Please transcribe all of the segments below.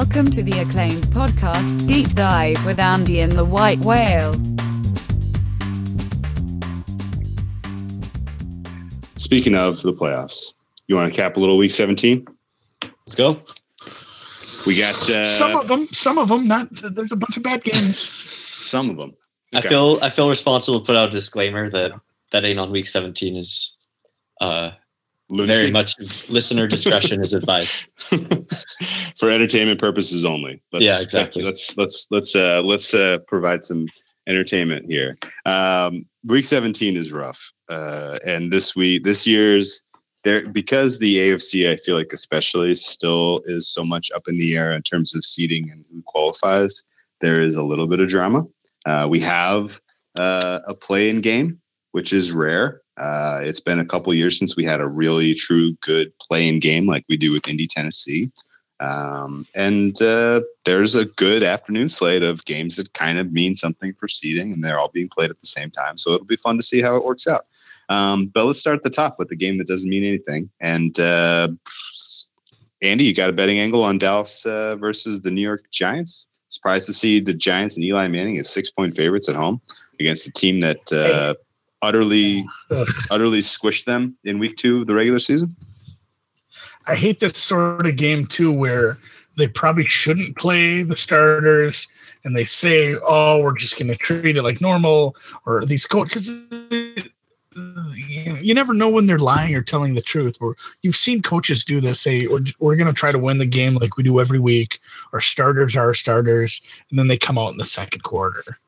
Welcome to the acclaimed podcast, Deep Dive with Andy and the White Whale. Speaking of the playoffs, you want to cap a little week 17? Let's go. We got uh, some of them. Some of them. Not. There's a bunch of bad games. some of them. I feel I feel responsible to put out a disclaimer that betting on week 17 is uh, very much listener discretion is advised for entertainment purposes only. Let's, yeah, exactly. Let's let's let's uh, let's uh, provide some entertainment here. Um, week 17 is rough, uh, and this week this year's there because the AFC I feel like especially still is so much up in the air in terms of seeding and who qualifies. There is a little bit of drama. Uh, we have uh, a play-in game, which is rare. Uh, it's been a couple years since we had a really true good play-in game like we do with Indy, Tennessee. Um, and uh, there's a good afternoon slate of games that kind of mean something for seeding, and they're all being played at the same time. So it'll be fun to see how it works out. Um, but let's start at the top with the game that doesn't mean anything. And uh, Andy, you got a betting angle on Dallas uh, versus the New York Giants. Surprised to see the Giants and Eli Manning as six point favorites at home against a team that uh, utterly, utterly squished them in week two of the regular season. I hate this sort of game too, where they probably shouldn't play the starters and they say, "Oh, we're just going to treat it like normal," or these coaches you never know when they're lying or telling the truth. Or you've seen coaches do this, say, we're, we're going to try to win the game like we do every week. Our starters are our starters, and then they come out in the second quarter.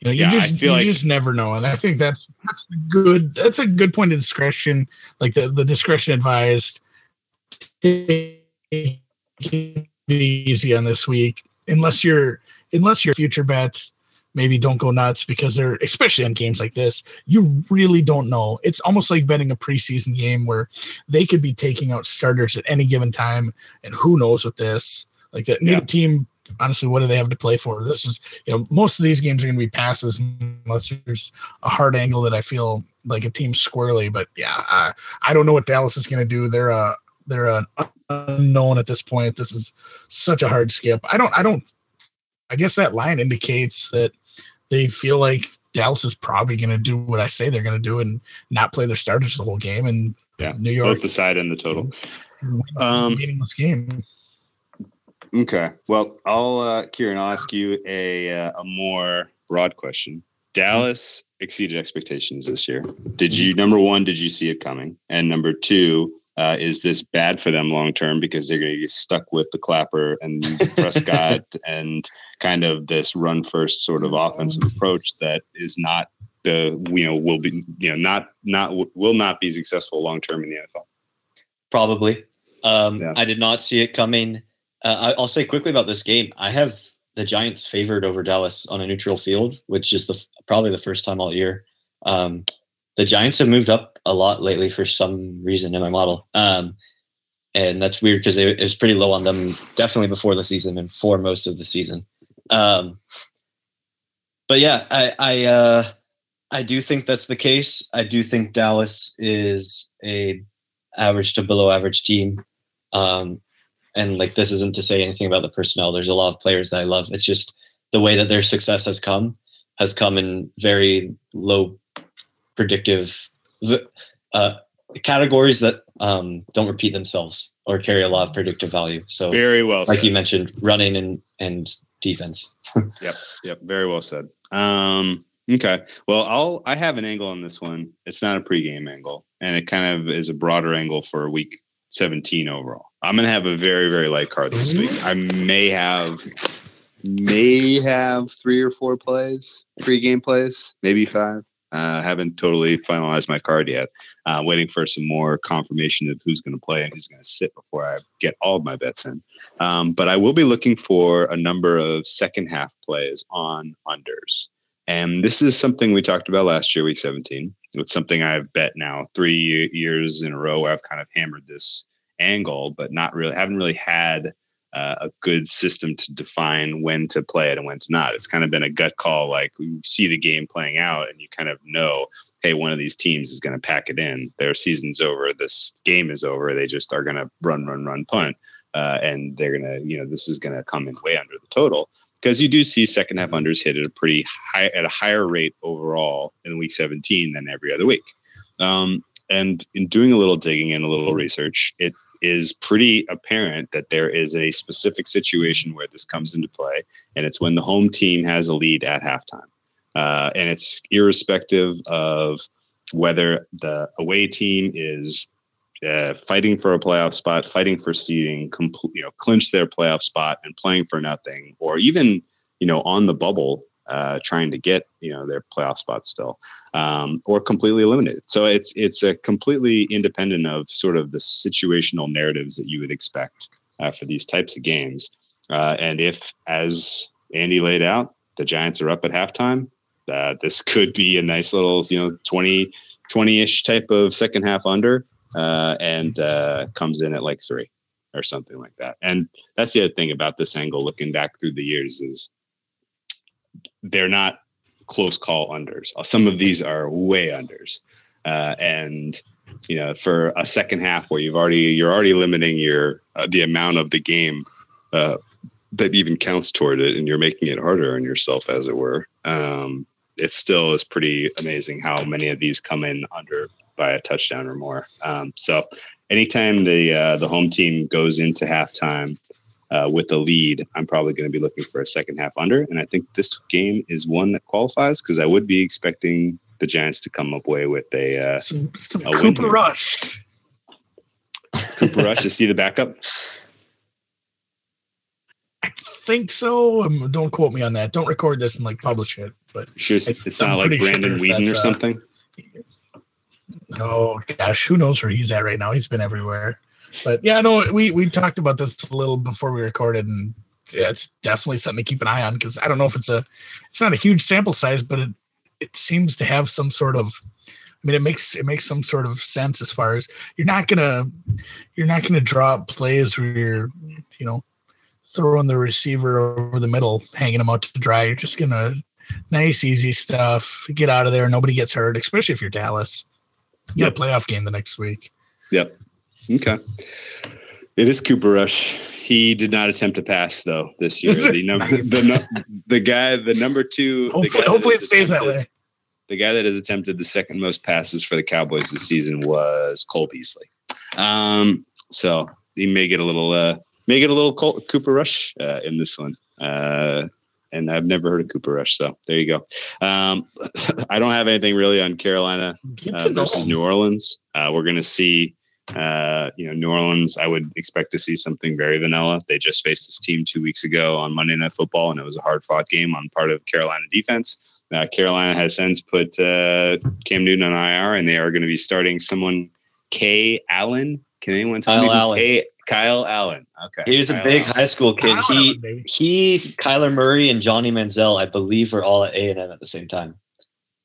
You know, you yeah, just you like- just never know, and I think that's that's good. That's a good point of discretion, like the the discretion advised. Easy on this week, unless you're unless your future bets maybe don't go nuts because they're especially on games like this you really don't know it's almost like betting a preseason game where they could be taking out starters at any given time and who knows with this like that yeah. team honestly what do they have to play for this is you know most of these games are going to be passes unless there's a hard angle that i feel like a team squarely but yeah uh, i don't know what dallas is going to do they're a they're an unknown at this point this is such a hard skip i don't i don't I guess that line indicates that they feel like Dallas is probably going to do what I say they're going to do and not play their starters the whole game. And yeah, New York, both the side and the total. Um, meaningless game. Okay. Well, I'll, uh, Kieran, I'll ask you a, uh, a more broad question. Dallas exceeded expectations this year. Did you, number one, did you see it coming? And number two, uh, is this bad for them long term because they're going to get stuck with the clapper and Prescott and kind of this run first sort of offensive approach that is not the you know will be you know not not will not be successful long term in the NFL. Probably. Um, yeah. I did not see it coming. Uh, I'll say quickly about this game. I have the Giants favored over Dallas on a neutral field, which is the probably the first time all year. Um, the Giants have moved up a lot lately for some reason in my model. Um, and that's weird because it, was pretty low on them definitely before the season and for most of the season. Um, but yeah, I I, uh, I do think that's the case. I do think Dallas is a average to below average team. Um, and like this isn't to say anything about the personnel. There's a lot of players that I love. It's just the way that their success has come has come in very low predictive uh, categories that um, don't repeat themselves or carry a lot of predictive value. So very well, like said. you mentioned, running and and defense. yep, yep, very well said. Um, okay, well, I'll I have an angle on this one. It's not a pregame angle, and it kind of is a broader angle for week 17 overall. I'm gonna have a very very light card this week. I may have may have three or four plays, pregame plays, maybe five. Uh, haven't totally finalized my card yet. Uh, waiting for some more confirmation of who's going to play and who's going to sit before I get all of my bets in. Um, but I will be looking for a number of second half plays on unders. And this is something we talked about last year, week 17. It's something I've bet now three years in a row where I've kind of hammered this angle, but not really, haven't really had uh, a good system to define when to play it and when to not. It's kind of been a gut call. Like you see the game playing out, and you kind of know, hey, one of these teams is going to pack it in. Their season's over. This game is over. They just are going to run, run, run, punt. uh, and they're gonna, you know, this is gonna come in way under the total because you do see second half unders hit at a pretty high at a higher rate overall in week 17 than every other week. Um, and in doing a little digging and a little research, it is pretty apparent that there is a specific situation where this comes into play, and it's when the home team has a lead at halftime. Uh, and it's irrespective of whether the away team is uh, fighting for a playoff spot, fighting for seeding, you know, clinch their playoff spot and playing for nothing, or even you know on the bubble uh, trying to get you know their playoff spot still, um, or completely eliminated. So it's it's a completely independent of sort of the situational narratives that you would expect uh, for these types of games. Uh, and if, as Andy laid out, the Giants are up at halftime, uh, this could be a nice little you know 20 20-ish type of second half under uh, and uh, comes in at like three or something like that. And that's the other thing about this angle, looking back through the years, is they're not close call unders. Some of these are way unders, uh, and you know, for a second half where you've already you're already limiting your uh, the amount of the game uh, that even counts toward it, and you're making it harder on yourself, as it were. Um, it still is pretty amazing how many of these come in under by a touchdown or more. Um, so anytime the uh, the home team goes into halftime uh, with a lead, I'm probably going to be looking for a second half under, and I think this game is one that qualifies because I would be expecting the Giants to come up away with a uh, some, some a Cooper Rush. Cooper Rush to see the backup. I think so. Um, don't quote me on that. Don't record this and like publish it. But sure, it's not like Brandon sure Weeden or uh, something. Oh gosh, who knows where he's at right now? He's been everywhere. But yeah, no, we we talked about this a little before we recorded, and yeah, it's definitely something to keep an eye on because I don't know if it's a it's not a huge sample size, but it it seems to have some sort of I mean, it makes it makes some sort of sense as far as you're not gonna you're not gonna draw up plays where you're you know throwing the receiver over the middle, hanging him out to dry. You're just gonna nice, easy stuff. Get out of there. Nobody gets hurt, especially if you're Dallas. You yep. got a playoff game the next week. Yep. Okay. It is Cooper Rush. He did not attempt to pass though this year. The number nice. the, the guy the number two. Hopefully, hopefully it stays that way. The guy that has attempted the second most passes for the Cowboys this season was Cole Beasley. Um, so he may get a little uh, may get a little Col- Cooper Rush uh, in this one. Uh, and I've never heard of Cooper Rush. So there you go. Um, I don't have anything really on Carolina uh, versus New Orleans. Uh, we're going to see, uh, you know, New Orleans. I would expect to see something very vanilla. They just faced this team two weeks ago on Monday Night Football, and it was a hard fought game on part of Carolina defense. Uh, Carolina has since put uh, Cam Newton on IR, and they are going to be starting someone Kay Allen. Can anyone tell Kyle me Allen. Kay, Kyle Allen. Okay. He was Kyle a big Allen. high school kid. Kyle he Allen, he Kyler Murray and Johnny Manziel, I believe, were all at A and M at the same time.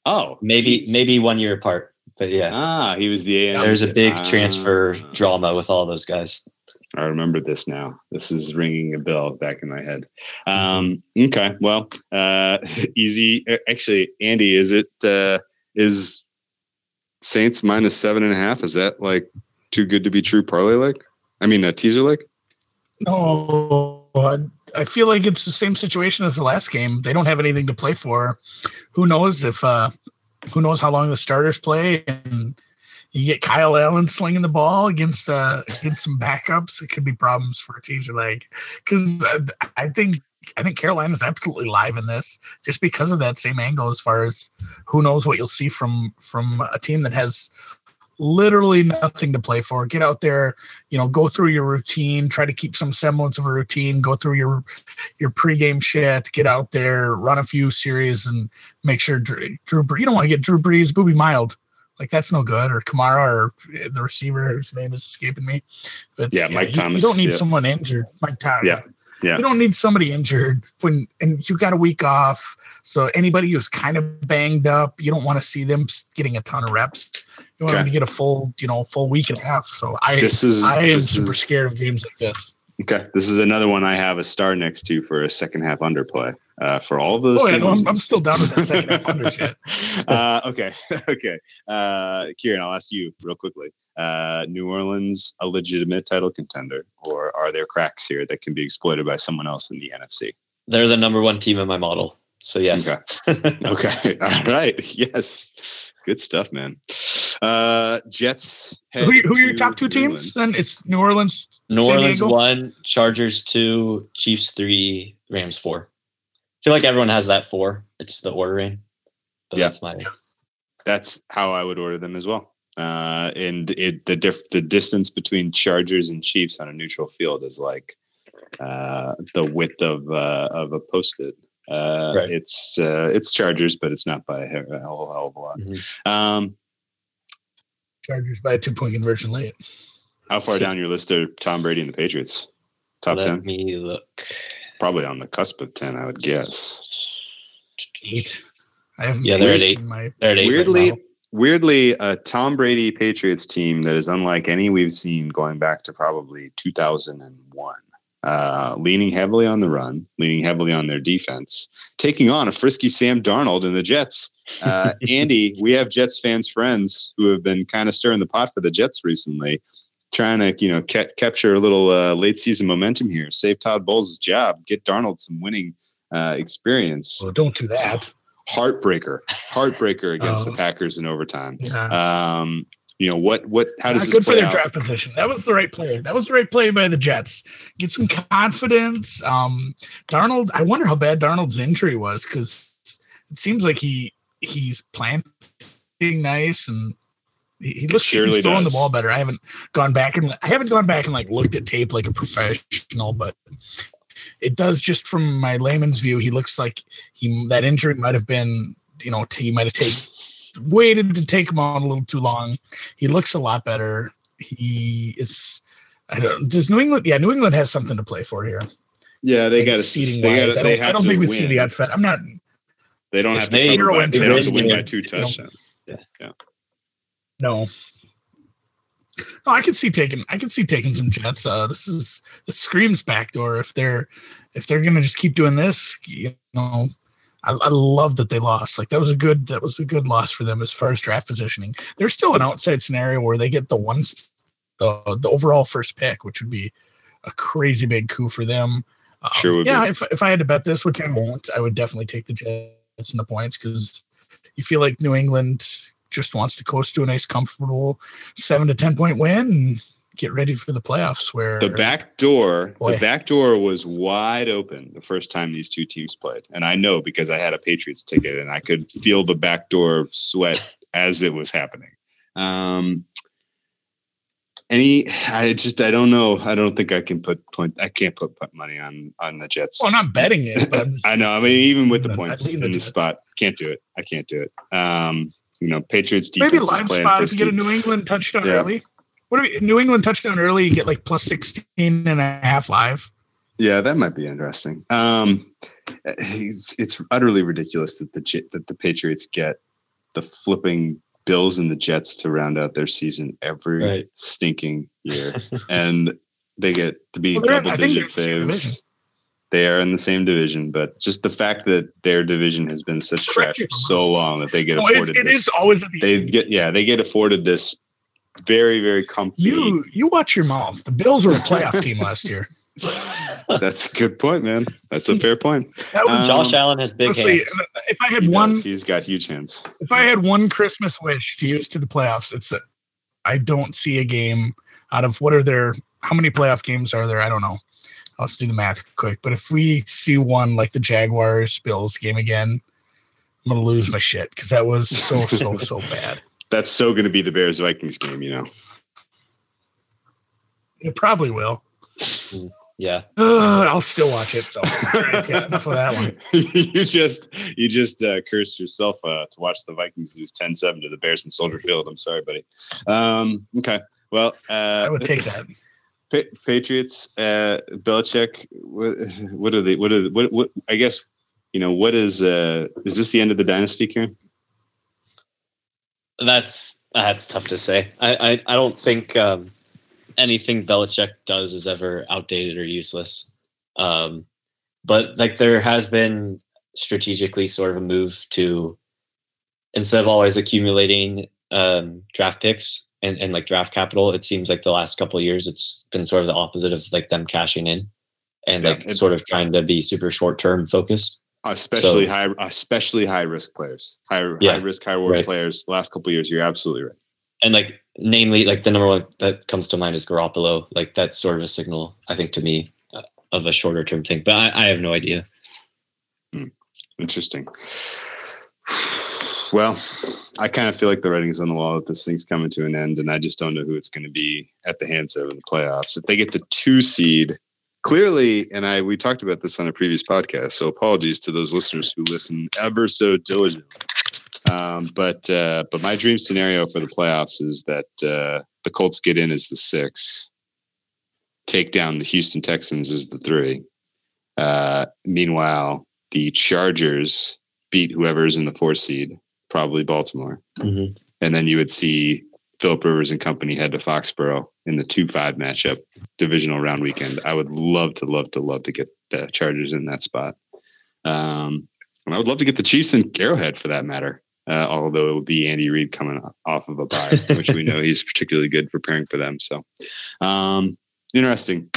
Oh, maybe geez. maybe one year apart. But yeah. Ah, he was the A&M There's a big ah. transfer drama with all those guys. I remember this now. This is ringing a bell back in my head. Um, okay, well, uh, easy. Actually, Andy, is it uh, is Saints minus seven and a half? Is that like too good to be true parlay like? I mean, a teaser like? No, I feel like it's the same situation as the last game. They don't have anything to play for. Who knows if uh who knows how long the starters play and you get Kyle Allen slinging the ball against uh against some backups. It could be problems for a teaser leg because uh, I think I think Carolina is absolutely live in this just because of that same angle. As far as who knows what you'll see from from a team that has literally nothing to play for. Get out there, you know, go through your routine, try to keep some semblance of a routine, go through your your pregame shit, get out there, run a few series, and make sure Drew. Drew you don't want to get Drew Brees, Boobie Miles. Like that's no good, or Kamara, or eh, the receiver whose name is escaping me. But yeah, Mike you, Thomas. You don't need yeah. someone injured, Mike Thomas. Yeah, yeah. You don't need somebody injured when and you got a week off. So anybody who's kind of banged up, you don't want to see them getting a ton of reps. You want okay. them to get a full, you know, full week and a half. So I this is I am super is, scared of games like this. Okay. This is another one I have a star next to for a second half underplay. Uh, for all of those. Oh, yeah, no, I'm, I'm, still down with that second half under shit. uh, okay. okay. Uh, Kieran, I'll ask you real quickly. uh, New Orleans a legitimate title contender, or are there cracks here that can be exploited by someone else in the NFC? They're the number one team in my model. So yes. Okay. okay. All right. Yes. Good stuff, man. Uh, Jets. Who, who are your top two teams? Then it's New Orleans. New Orleans one, Chargers two, Chiefs three, Rams four. I feel like everyone has that four. It's the ordering. But yeah. That's my. That's how I would order them as well. Uh, and it the diff the distance between Chargers and Chiefs on a neutral field is like uh, the width of uh, of a post-it. Uh, right. It's uh, it's Chargers, but it's not by a hell, hell of a lot. Mm-hmm. Um, Chargers by a two point conversion late. How far down your list are Tom Brady and the Patriots? Top Let 10? me look. Probably on the cusp of 10, I would guess. Eight. I have yeah, they're at eight. My, they're at eight. Weirdly, weirdly, a Tom Brady Patriots team that is unlike any we've seen going back to probably 2001. Uh, leaning heavily on the run, leaning heavily on their defense, taking on a frisky Sam Darnold and the Jets. Uh, Andy, we have Jets fans friends who have been kind of stirring the pot for the Jets recently, trying to you know ca- capture a little uh, late season momentum here, save Todd Bowles' job, get Darnold some winning uh, experience. Well, don't do that heartbreaker, heartbreaker against the oh. Packers in overtime. Yeah. Um, you know what? What? How does Not this good for their out? draft position? That was the right play. That was the right play by the Jets. Get some confidence. Um, Darnold. I wonder how bad Darnold's injury was because it seems like he he's planting nice and he, he looks like he's throwing does. the ball better. I haven't gone back and I haven't gone back and like looked at tape like a professional, but it does just from my layman's view. He looks like he that injury might have been, you know, he might have taken waited to take him on a little too long. He looks a lot better. He is. I don't. Does New England? Yeah, New England has something to play for here. Yeah, they got a seating they wise. Gotta, I don't, I don't think we see the outfit. I'm not. They don't have to, they, by, they don't have to win by two touchdowns. Yeah. yeah. No. No, I can see taking I can see taking some Jets. Uh, this is this screams backdoor. If they're if they're gonna just keep doing this, you know, I, I, love that they lost. Like that was a good that was a good loss for them as far as draft positioning. There's still an outside scenario where they get the ones the the overall first pick, which would be a crazy big coup for them. Um, sure. yeah, if if I had to bet this, which I won't, I would definitely take the Jets and the points because you feel like New England just wants to coast to a nice, comfortable seven to ten point win and get ready for the playoffs. Where the back door, boy. the back door was wide open the first time these two teams played, and I know because I had a Patriots ticket and I could feel the back door sweat as it was happening. Um, any, I just, I don't know. I don't think I can put point. I can't put, put money on on the Jets. Well, I'm not betting it. But I know. I mean, even with the points in the, the spot, can't do it. I can't do it. Um, you know, Patriots defense. Maybe live spot if you get a New England touchdown yeah. early. What you, New England touchdown early? You get like plus 16 and a half live. Yeah, that might be interesting. Um, it's, it's utterly ridiculous that the that the Patriots get the flipping Bills and the Jets to round out their season every right. stinking year, and they get to be well, double digit faves they are in the same division, but just the fact that their division has been such trash for so long that they get no, afforded. It, it this, is always at the they end. get yeah they get afforded this very very comfy. You you watch your mouth. The Bills were a playoff team last year. That's a good point, man. That's a fair point. Um, Josh Allen has big honestly, hands. If I had he one, does. he's got huge hands. If I had one Christmas wish to use to the playoffs, it's that I don't see a game out of what are there. How many playoff games are there? I don't know. I'll have to do the math quick. But if we see one like the Jaguars Bills game again, I'm gonna lose my shit because that was so so so bad. That's so gonna be the Bears Vikings game, you know. It probably will. Yeah. Uh, I'll still watch it. So yeah, enough of that one. you just you just uh, cursed yourself uh, to watch the Vikings lose 10-7 to the Bears in Soldier Field. I'm sorry, buddy. Um, okay. Well, uh, I would take that. Pa- Patriots, uh, Belichick. What, what are they? What are what? What? I guess you know what is. Uh, is this the end of the dynasty, Kieran? That's that's tough to say. I I, I don't think um, anything Belichick does is ever outdated or useless. Um, but like there has been strategically sort of a move to instead of always accumulating um, draft picks, and, and like draft capital, it seems like the last couple of years it's been sort of the opposite of like them cashing in and yeah, like it, sort of trying to be super short term focused. Especially so, high, especially high risk players, high, yeah, high risk, high reward right. players. Last couple of years, you're absolutely right. And like, namely, like the number one that comes to mind is Garoppolo. Like that's sort of a signal, I think, to me uh, of a shorter term thing. But I, I have no idea. Hmm. Interesting. Well, I kind of feel like the writing's on the wall that this thing's coming to an end, and I just don't know who it's going to be at the hands of in the playoffs. If they get the two seed, clearly, and I we talked about this on a previous podcast, so apologies to those listeners who listen ever so diligently. Um, but uh, but my dream scenario for the playoffs is that uh, the Colts get in as the six, take down the Houston Texans as the three. Uh, meanwhile, the Chargers beat whoever's in the four seed, probably Baltimore, mm-hmm. and then you would see Philip Rivers and company head to Foxborough in the two five matchup divisional round weekend. I would love to love to love to get the Chargers in that spot. Um, and I would love to get the Chiefs in Arrowhead for that matter. Uh, although it would be Andy Reid coming off of a bye, which we know he's particularly good preparing for them. So, um, interesting.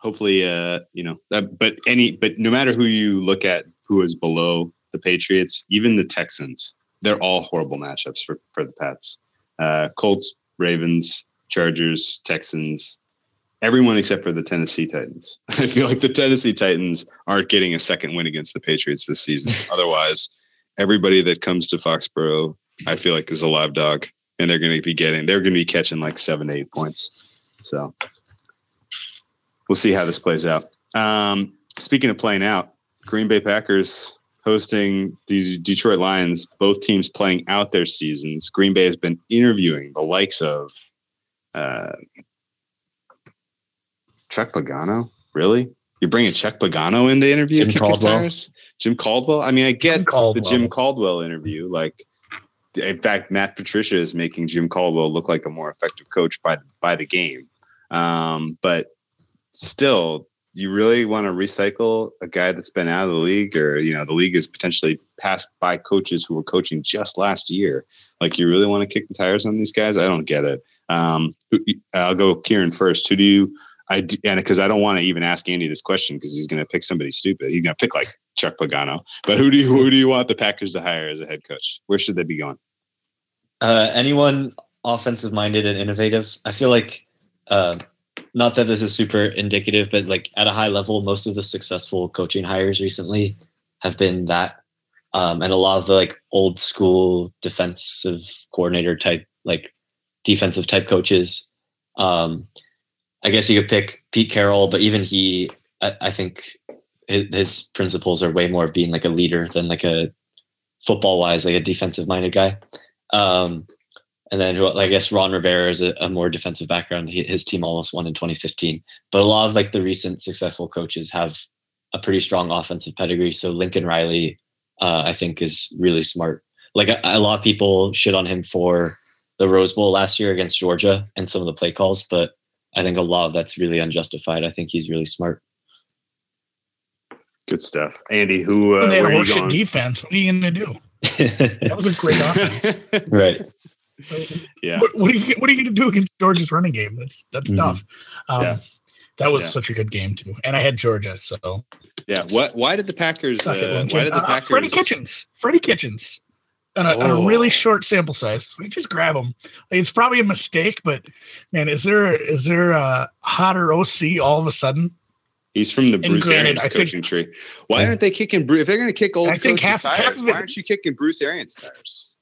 Hopefully, uh, you know, that, but any, but no matter who you look at, who is below the Patriots, even the Texans, they're all horrible matchups for for the Pats. Uh, Colts, Ravens, Chargers, Texans, everyone except for the Tennessee Titans. I feel like the Tennessee Titans aren't getting a second win against the Patriots this season. Otherwise, everybody that comes to Foxborough, I feel like is a live dog, and they're going to be getting, they're going to be catching like seven, eight points. So we'll see how this plays out. Um, speaking of playing out, Green Bay Packers hosting the Detroit Lions, both teams playing out their seasons. Green Bay has been interviewing the likes of uh, Chuck Pagano. Really? You're bringing Chuck Pagano in the interview? Jim Caldwell. Jim Caldwell. I mean, I get the Jim Caldwell interview. Like, in fact, Matt Patricia is making Jim Caldwell look like a more effective coach by by the game. Um, but still, you really want to recycle a guy that's been out of the league or you know the league is potentially passed by coaches who were coaching just last year? Like you really want to kick the tires on these guys? I don't get it. Um, i'll go kieran first. Who do you i and because i don't want to even ask andy this question because he's going to pick somebody stupid. He's going to pick like chuck pagano. But who do you who do you want the packers to hire as a head coach? Where should they be going? Uh, anyone offensive minded and innovative? I feel like uh, not that this is super indicative, but like at a high level, most of the successful coaching hires recently have been that. Um, and a lot of the like old school defensive coordinator type, like defensive type coaches. Um, I guess you could pick Pete Carroll, but even he, I, I think his, his, principles are way more of being like a leader than like a football wise, like a defensive minded guy. Um, and then I guess Ron Rivera is a, a more defensive background. He, his team almost won in 2015. But a lot of like the recent successful coaches have a pretty strong offensive pedigree. So Lincoln Riley, uh, I think, is really smart. Like a, a, lot of people shit on him for the Rose Bowl last year against Georgia and some of the play calls, but I think a lot of that's really unjustified. I think he's really smart. Good stuff, Andy. Who uh, they had a horseshit defense. What are you going to do? that was a great offense, right? Yeah. What, what, are you What are you going to do against Georgia's running game? That's that's mm-hmm. tough. Um, yeah. That was yeah. such a good game too, and I had Georgia. So yeah. What? Why did the Packers? Uh, why did the uh, Packers? Freddie Kitchens. Freddie Kitchens. On a, oh. on a, really short sample size, we just grab him. Like, it's probably a mistake, but man, is there is there a hotter OC all of a sudden? He's from the Bruce granted, Arians coaching think, tree. Why aren't they kicking Bruce? If they're going to kick old I think half, tires, half of it, why aren't you kicking Bruce Arians tires?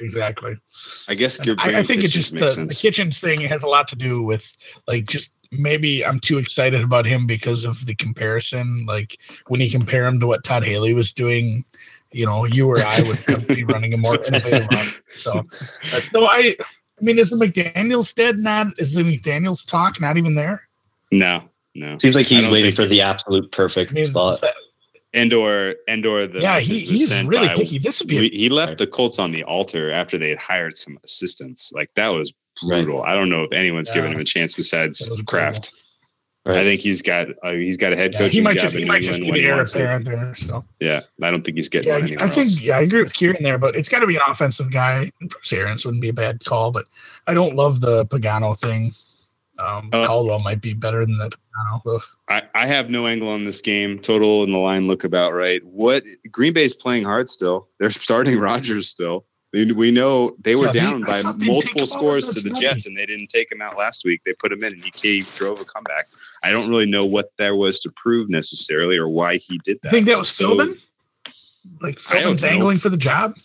Exactly. I guess I, I, think it's just the, the, kitchens thing has a lot to do with like just maybe I'm too excited about him because of the comparison. Like when you compare him to what Todd Haley was doing, you know, you or I would be running a more innovative run. So, uh, no, I, I mean, is the McDaniels dead? Not is the McDaniels talk not even there? No, no. Seems like he's waiting for the absolute perfect I mean, spot. Endor, Endor, the yeah, he, he's really by, picky. This would be. A- he left the Colts on the altar after they had hired some assistants. Like that was brutal. Right. I don't know if anyone's yeah. given him a chance besides Kraft. Right. I think he's got uh, he's got a head coach. Yeah, he might just he might just be the heir apparent there. So yeah, I don't think he's getting. Yeah, I think else. yeah, I agree with Kieran there, but it's got to be an offensive guy. Bruce Arians wouldn't be a bad call, but I don't love the Pagano thing. Um, uh, Caldwell might be better than that. I, I have no angle on this game. Total and the line look about right. What Green Bay's playing hard still. They're starting Rodgers still. We know they were yeah, down by multiple scores to the Jets, and they didn't take him out last week. They put him in, and he drove a comeback. I don't really know what there was to prove necessarily, or why he did that. I think that was so, Philbin. Like Philbin's angling for the job.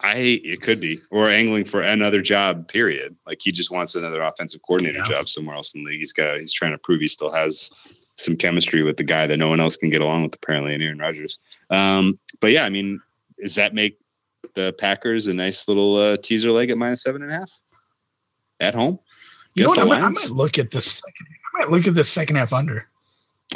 I it could be, or angling for another job. Period. Like he just wants another offensive coordinator yeah. job somewhere else in the league. He's got. He's trying to prove he still has some chemistry with the guy that no one else can get along with. Apparently, in Aaron Rodgers. Um, but yeah, I mean, does that make the Packers a nice little uh, teaser leg at minus seven and a half at home. You know what? I might, I might, look at this. Second, I might look at this second half under.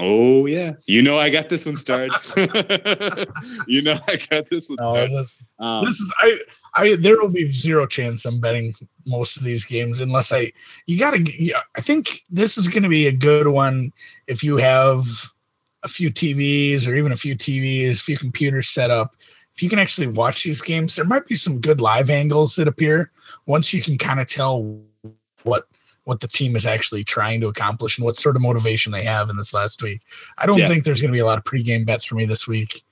Oh yeah, you know I got this one started. you know I got this one started. this, um, this is I. I there will be zero chance I'm betting most of these games unless I. You got to. I think this is going to be a good one if you have a few TVs or even a few TVs, a few computers set up if you can actually watch these games, there might be some good live angles that appear once you can kind of tell what what the team is actually trying to accomplish and what sort of motivation they have in this last week. I don't yeah. think there's going to be a lot of pregame bets for me this week.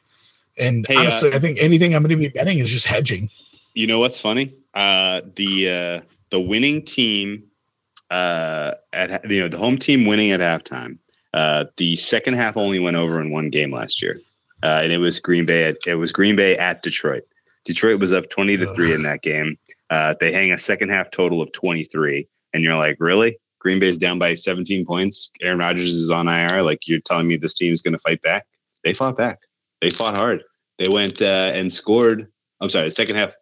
And hey, honestly, uh, I think anything I'm going to be betting is just hedging. You know what's funny? Uh, the uh, the winning team uh, at you know the home team winning at halftime. Uh, the second half only went over in one game last year uh, and it was Green Bay. At, it was Green Bay at Detroit. Detroit was up twenty to three in that game. Uh, they hang a second half total of twenty three, and you're like, really? Green Bay's down by seventeen points. Aaron Rodgers is on IR. Like you're telling me this team is going to fight back? They fought back. They fought hard. They went uh, and scored. I'm sorry, the second half.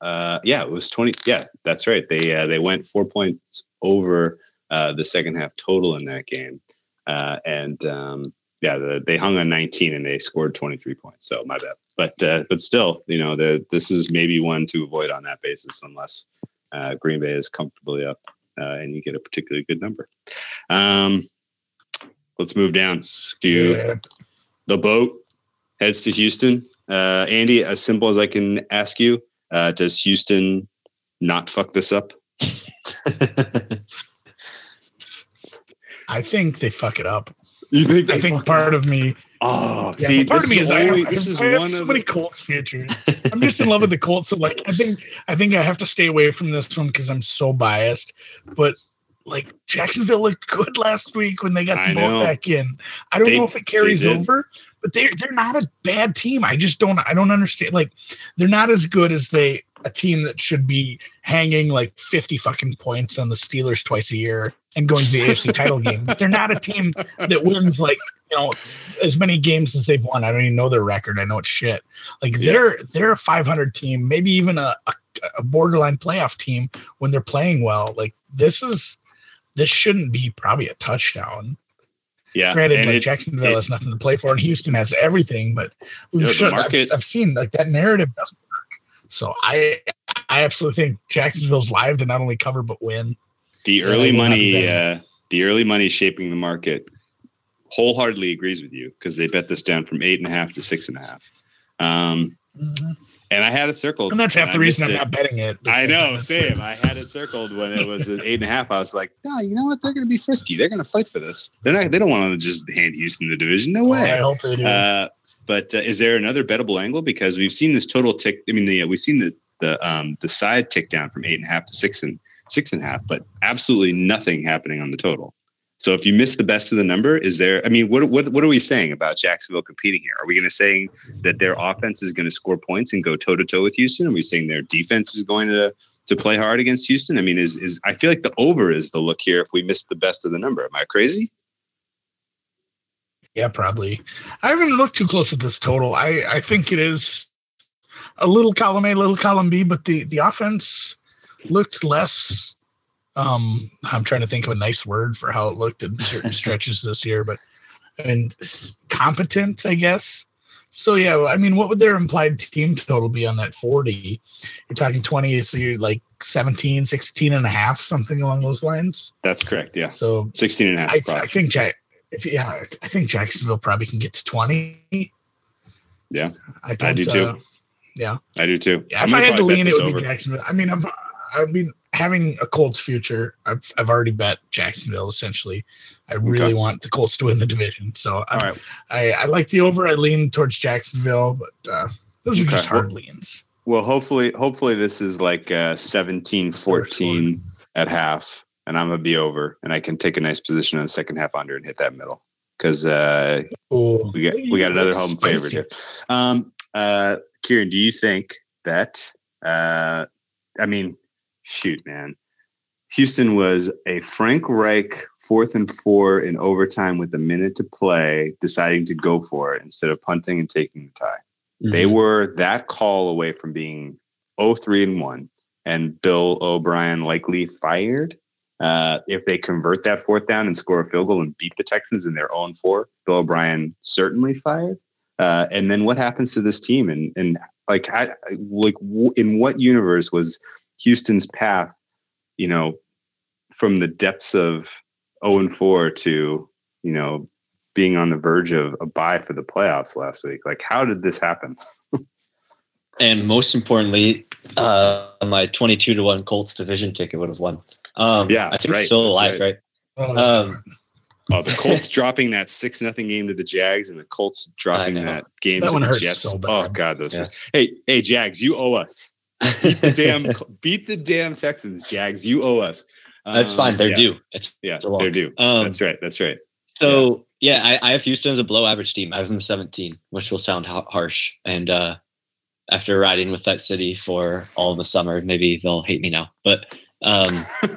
Uh, yeah, it was twenty. Yeah, that's right. They uh, they went four points over uh, the second half total in that game, uh, and um, yeah, the, they hung on 19 and they scored 23 points. So my bad. But uh, but still, you know, the this is maybe one to avoid on that basis unless Green Bay is comfortably up uh, and you get a particularly good number. Um, let's move down to yeah. the boat heads to Houston. Uh, Andy, as simple as I can ask you, uh, does Houston not fuck this up? I think they fuck it up. You think? I think part of me. Oh, yeah, see, part of me is only, I, this is I have one so many Colts futures. I'm just in love with the Colts. So like, I think I think I have to stay away from this one because I'm so biased. But like Jacksonville looked good last week when they got the ball back in. I don't they, know if it carries over, but they're they're not a bad team. I just don't I don't understand. Like they're not as good as they a team that should be hanging like 50 fucking points on the Steelers twice a year and going to the AFC title game. But they're not a team that wins like you know as many games as they've won. I don't even know their record. I know it's shit. Like they're they're a 500 team, maybe even a, a, a borderline playoff team when they're playing well. Like this is this shouldn't be probably a touchdown. Yeah. Granted, like it, Jacksonville it, has nothing to play for, and Houston has everything. But we've should, market, I've, I've, seen like that narrative doesn't work. So I I absolutely think Jacksonville's live to not only cover but win. The early money, uh, the early money shaping the market wholeheartedly agrees with you because they bet this down from eight and a half to six and a half. Um, mm-hmm. And I had it circled, and that's half the reason I'm it. not betting it. I know, same. I had it circled when it was at eight and a half. I was like, no, you know what? They're going to be frisky. They're going to fight for this. They're not. They don't want to just hand Houston the division. No way. Oh, I hope they do. Uh, but uh, is there another bettable angle? Because we've seen this total tick. I mean, the, we've seen the the um, the side tick down from eight and a half to six and six and a half, but absolutely nothing happening on the total. So if you miss the best of the number, is there? I mean, what what what are we saying about Jacksonville competing here? Are we going to say that their offense is going to score points and go toe to toe with Houston? Are we saying their defense is going to to play hard against Houston? I mean, is is I feel like the over is the look here if we miss the best of the number. Am I crazy? Yeah, probably. I haven't looked too close at this total. I I think it is a little column A, little column B, but the the offense looked less. Um, I'm trying to think of a nice word for how it looked in certain stretches this year, but and competent, I guess. So yeah, I mean, what would their implied team total be on that 40? You're talking 20, so you're like 17, 16 and a half, something along those lines. That's correct. Yeah. So 16 and a half. I, I think Jack, if yeah, I think Jacksonville probably can get to twenty. Yeah, I, I do too. Uh, yeah, I do too. Yeah, if I had to lean, it would over. be Jacksonville. I mean, I've I mean having a Colts future. I've I've already bet Jacksonville essentially. I really okay. want the Colts to win the division, so I, I, I like the over. I lean towards Jacksonville, but uh, those are okay. just hard well, leans. Well, hopefully, hopefully this is like uh, 17, 14 at half, and I'm gonna be over, and I can take a nice position on the second half under and hit that middle because uh, we got we got another home favorite here. Um, uh, Kieran, do you think that? Uh, I mean, shoot, man. Houston was a Frank Reich fourth and four in overtime with a minute to play, deciding to go for it instead of punting and taking the tie. Mm-hmm. They were that call away from being 0-3 and 1 and Bill O'Brien likely fired. Uh, if they convert that fourth down and score a field goal and beat the Texans in their own four, Bill O'Brien certainly fired. Uh, and then what happens to this team? And and like I, like in what universe was Houston's path? You know, from the depths of zero oh and four to you know being on the verge of a bye for the playoffs last week. Like, how did this happen? and most importantly, uh, my twenty-two to one Colts division ticket would have won. Um, yeah, I think right. still alive, right? right? Um, oh, the Colts dropping that six nothing game to the Jags, and the Colts dropping that game that to the Jets. So oh God, those. Yeah. Hey, hey, Jags, you owe us. Beat the damn, beat the damn Texans, Jags. You owe us. That's um, fine. They're yeah. due. It's yeah, they're due. Um, that's right. That's right. So yeah, yeah I, I, have Houston as a below average team. I have them 17, which will sound harsh. And uh, after riding with that city for all the summer, maybe they'll hate me now. But um,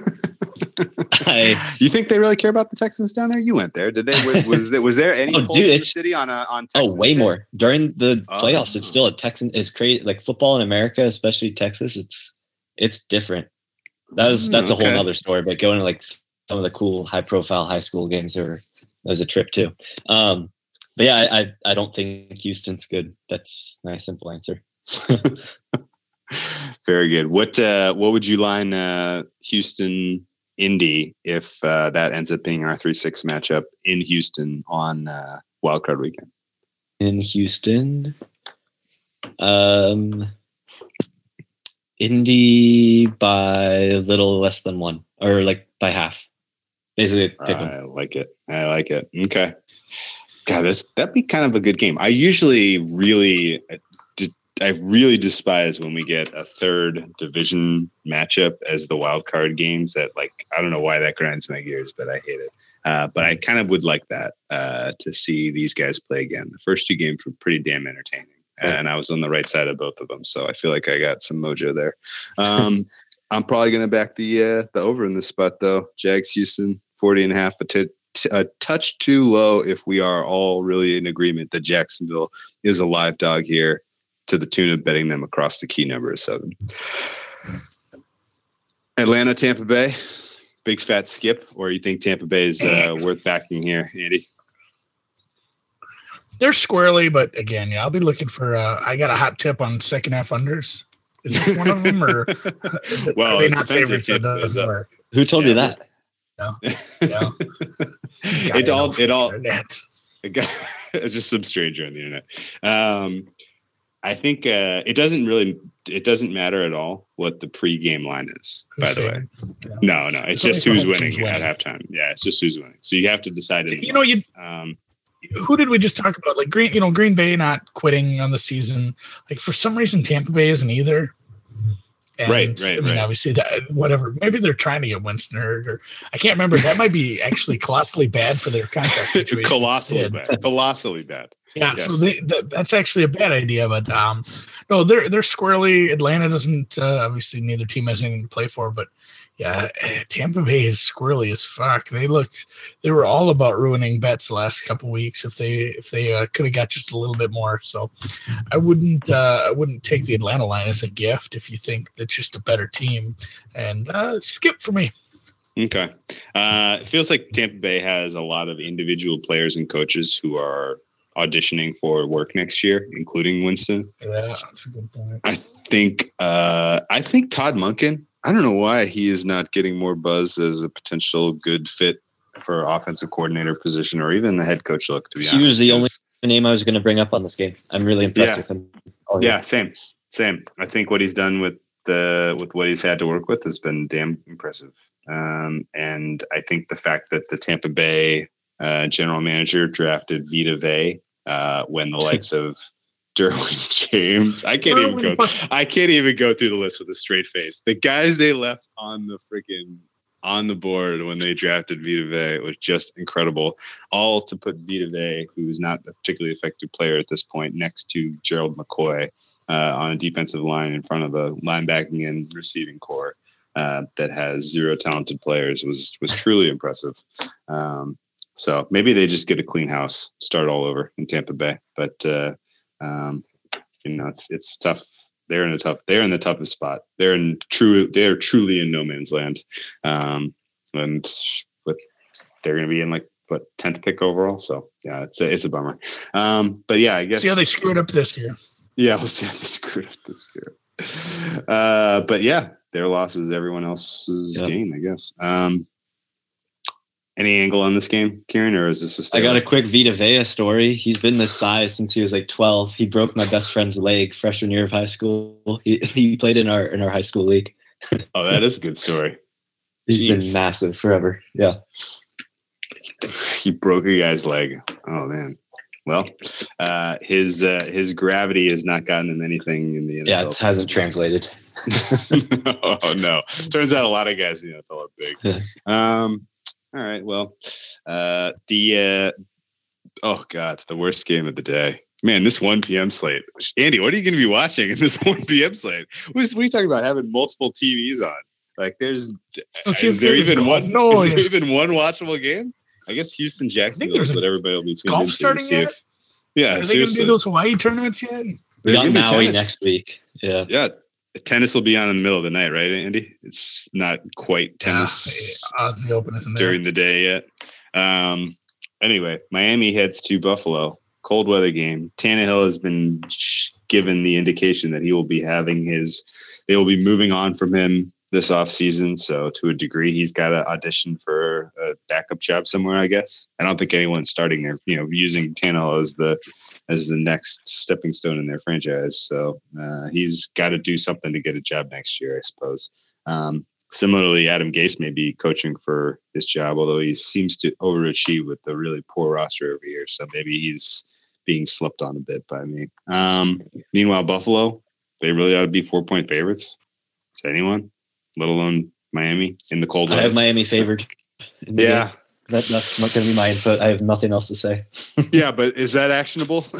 I, you think they really care about the Texans down there? You went there, did they? Was was there, was there any oh, dude, it's, city on a on? Texans oh, way Day? more during the oh. playoffs. It's still a Texan. It's crazy. Like football in America, especially Texas. It's it's different. That's mm, that's a whole other story. But going to like some of the cool high profile high school games are that was a trip too. Um, but yeah, I, I, I don't think Houston's good. That's my simple answer. Very good. What uh, what would you line uh, Houston Indy if uh, that ends up being our three six matchup in Houston on uh, Wildcard Weekend? In Houston, um, Indy by a little less than one, or like by half. Basically, pick I like it. I like it. Okay. God, that's that'd be kind of a good game. I usually really, I really despise when we get a third division matchup as the wild card games. That like, I don't know why that grinds my gears, but I hate it. Uh, but I kind of would like that uh, to see these guys play again. The first two games were pretty damn entertaining, and I was on the right side of both of them, so I feel like I got some mojo there. Um, I'm probably going to back the uh, the over in this spot though. Jags Houston 40 and a half, a, t- a touch too low if we are all really in agreement that Jacksonville is a live dog here to the tune of betting them across the key number of seven. Atlanta, Tampa Bay, big fat skip, or you think Tampa Bay is uh, worth backing here, Andy? They're squarely, but again, yeah, I'll be looking for. Uh, I got a hot tip on second half unders. Is this one of them, or it, well, are they not favorites? So doesn't work. Who told yeah. you that? Yeah. yeah. it all, it all, it got, it's just some stranger on the internet. Um, I think uh, it doesn't really, it doesn't matter at all what the pregame line is. By the way, yeah. no, no, it's, it's just who's winning, at halftime. Yeah, it's just who's winning. So you have to decide. You know, you. Um, who did we just talk about? Like Green, you know, Green Bay not quitting on the season. Like for some reason, Tampa Bay isn't either. And, right, right, I mean, right. obviously, that whatever. Maybe they're trying to get Winston or I can't remember. That might be actually colossally bad for their contract situation. colossally bad. Colossally bad. Yeah, yes. so they, that's actually a bad idea. But um, no, they're they're squarely. Atlanta doesn't uh, obviously neither team has anything to play for, but yeah, eh, Tampa Bay is squirrely as fuck. They looked, they were all about ruining bets the last couple weeks. If they if they uh, could have got just a little bit more, so I wouldn't uh, I wouldn't take the Atlanta line as a gift if you think that's just a better team. And uh, skip for me. Okay, uh, it feels like Tampa Bay has a lot of individual players and coaches who are auditioning for work next year, including Winston. Yeah, that's a good point. I think uh, I think Todd Monken. I don't know why he is not getting more buzz as a potential good fit for offensive coordinator position or even the head coach look. To be he honest, was the only name I was going to bring up on this game. I'm really impressed Yeah. with him. Yeah, same, same. I think what he's done with the with what he's had to work with has been damn impressive. Um, and I think the fact that the Tampa Bay uh, general manager drafted Vita Vea uh, when the likes of Derwin James, I can't even go. I can't even go through the list with a straight face. The guys they left on the freaking on the board when they drafted Vita Vea was just incredible. All to put Vita Vea, who's not a particularly effective player at this point, next to Gerald McCoy uh, on a defensive line in front of a linebacking and receiving core uh, that has zero talented players was was truly impressive. Um, so maybe they just get a clean house, start all over in Tampa Bay. But uh, um, you know, it's it's tough. They're in a tough. They're in the toughest spot. They're in true. They're truly in no man's land. Um, and but they're going to be in like what tenth pick overall. So yeah, it's a it's a bummer. Um, but yeah, I guess See how they screwed up this year. yeah, we'll see how they screwed up this year. Uh, but yeah, their loss is everyone else's Yeah. gain, I guess. Um, any angle on this game, Kieran, or is this a I got a quick Vita Vea story. He's been this size since he was like 12. He broke my best friend's leg freshman year of high school. He, he played in our in our high school league. Oh, that is a good story. He's Jeez. been massive forever. Yeah. he broke a guy's leg. Oh man. Well, uh, his uh, his gravity has not gotten him anything in the NFL. Yeah, it hasn't translated. oh no! Turns out a lot of guys in the NFL are big. Um, all right. Well, uh, the uh, oh god, the worst game of the day. Man, this 1 p.m. slate. Andy, what are you going to be watching in this 1 p.m. slate? What is- what are you talking about having multiple TVs on? Like, there's is if there even one? No, is there even one watchable game? I guess Houston Jacksonville there's is a what everybody will be tuned golf into to starting see yet? if. Yeah, Are they going to do those Hawaii tournaments yet? We gonna Maui tennis. next week. Yeah. Yeah, tennis will be on in the middle of the night, right, Andy? It's not quite tennis Yeah, the Open during the day yet. Um, anyway, Miami heads to Buffalo. Cold weather game. Tannehill has been given the indication that he will be having his. They will be moving on from him this offseason. So to a degree, he's got to audition for a backup job somewhere. I guess. I don't think anyone's starting there. You know, using Tannehill as the as the next stepping stone in their franchise. So uh, he's got to do something to get a job next year, I suppose. Um, similarly, Adam Gase may be coaching for his job, although he seems to overachieve with the really poor roster over here. So maybe he's being slept on a bit by me. Um, meanwhile, Buffalo, they really ought to be four point favorites to anyone, let alone Miami in the cold I have Miami favored. yeah. That, that's not going to be my input. I have nothing else to say. yeah, but is that actionable?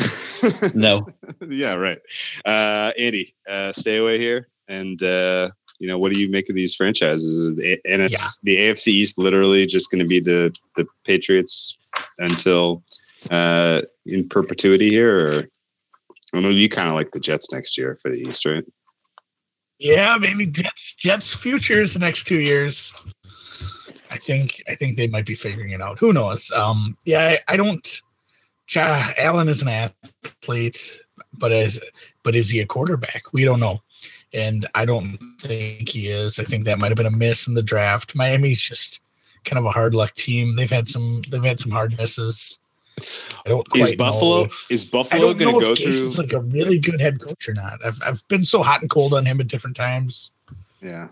No. yeah, right. Uh, Andy, uh, stay away here. And uh, you know, what do you make of these franchises? Is the NFC, Yeah. the AFC East literally just going to be the the Patriots until uh, in perpetuity here? Or I know you kind of like the Jets next year for the East, right? Yeah, maybe Jets Jets futures the next two years. I think I think they might be figuring it out. Who knows? Um, yeah, I, I don't. Ja, Allen is an athlete, but as but is he a quarterback? We don't know, and I don't think he is. I think that might have been a miss in the draft. Miami's just kind of a hard luck team. They've had some they've had some hard misses. I don't Is quite know Buffalo- if- is Buffalo gonna go if Gase is through- like a really good head coach or not. I've I've been so hot and cold on him at different times. Yeah,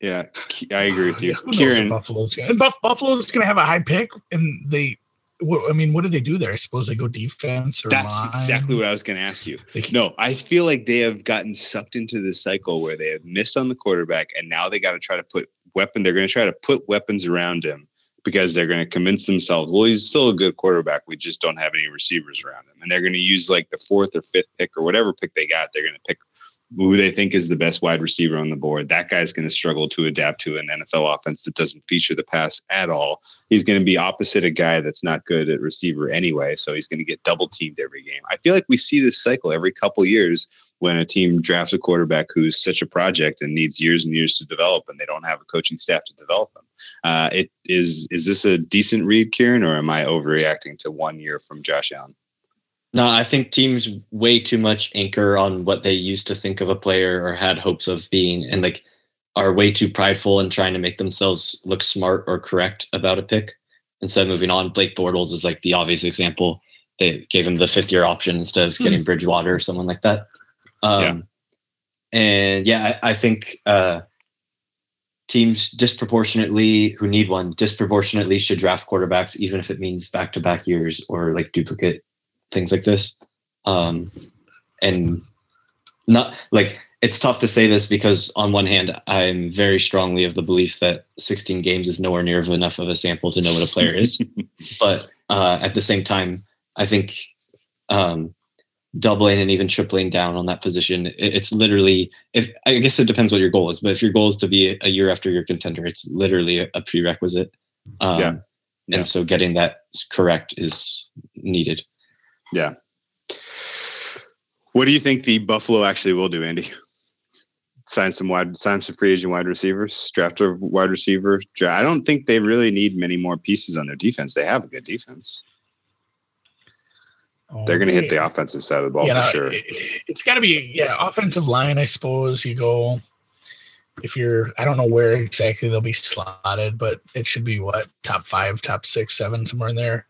yeah, I agree with you, Yeah, Kieran. Buffalo's going. And Buff- Buffalo's going to have a high pick, and they. What, I mean, what do they do there? I suppose they go defense or That's line. exactly what I was going to ask you. They- No, I feel like they have gotten sucked into this cycle where they have missed on the quarterback, and now they got to try to put weapon. They're going to try to put weapons around him because they're going to convince themselves, well, he's still a good quarterback. We just don't have any receivers around him, and they're going to use like the fourth or fifth pick or whatever pick they got. They're going to pick who they think is the best wide receiver on the board. That guy's going to struggle to adapt to an NFL offense that doesn't feature the pass at all. He's going to be opposite a guy that's not good at receiver anyway, so he's going to get double teamed every game. I feel like we see this cycle every couple years when a team drafts a quarterback who's such a project and needs years and years to develop, and they don't have a coaching staff to develop them. Uh, it is is this a decent read, Kieran, or am I overreacting to one year from Josh Allen? No, I think teams way too much anchor on what they used to think of a player or had hopes of being and like are way too prideful and trying to make themselves look smart or correct about a pick. instead of moving on. Blake Bortles is like the obvious example. They gave him the fifth year option instead of getting Bridgewater or someone like that. Um, yeah. And yeah, I, I think uh, teams disproportionately who need one disproportionately should draft quarterbacks, even if it means back to back years or like duplicate things like this. Um, and not like it's tough to say this because on one hand i'm very strongly of the belief that 16 games is nowhere near enough of a sample to know what a player is but uh, at the same time i think um, doubling and even tripling down on that position it, it's literally if i guess it depends what your goal is but if your goal is to be a year after your contender it's literally a, a prerequisite um, yeah. yeah. and so getting that correct is needed yeah what do you think the Buffalo actually will do, Andy? Sign some wide, sign some free agent wide receivers, draft a wide receiver. I don't think they really need many more pieces on their defense. They have a good defense. Oh, They're going to hit the offensive side of the ball for sure. It, has got to be yeah, offensive line. I suppose you go if you're. I don't know where exactly they'll be slotted, but it should be what top five, top six, seven, somewhere in there.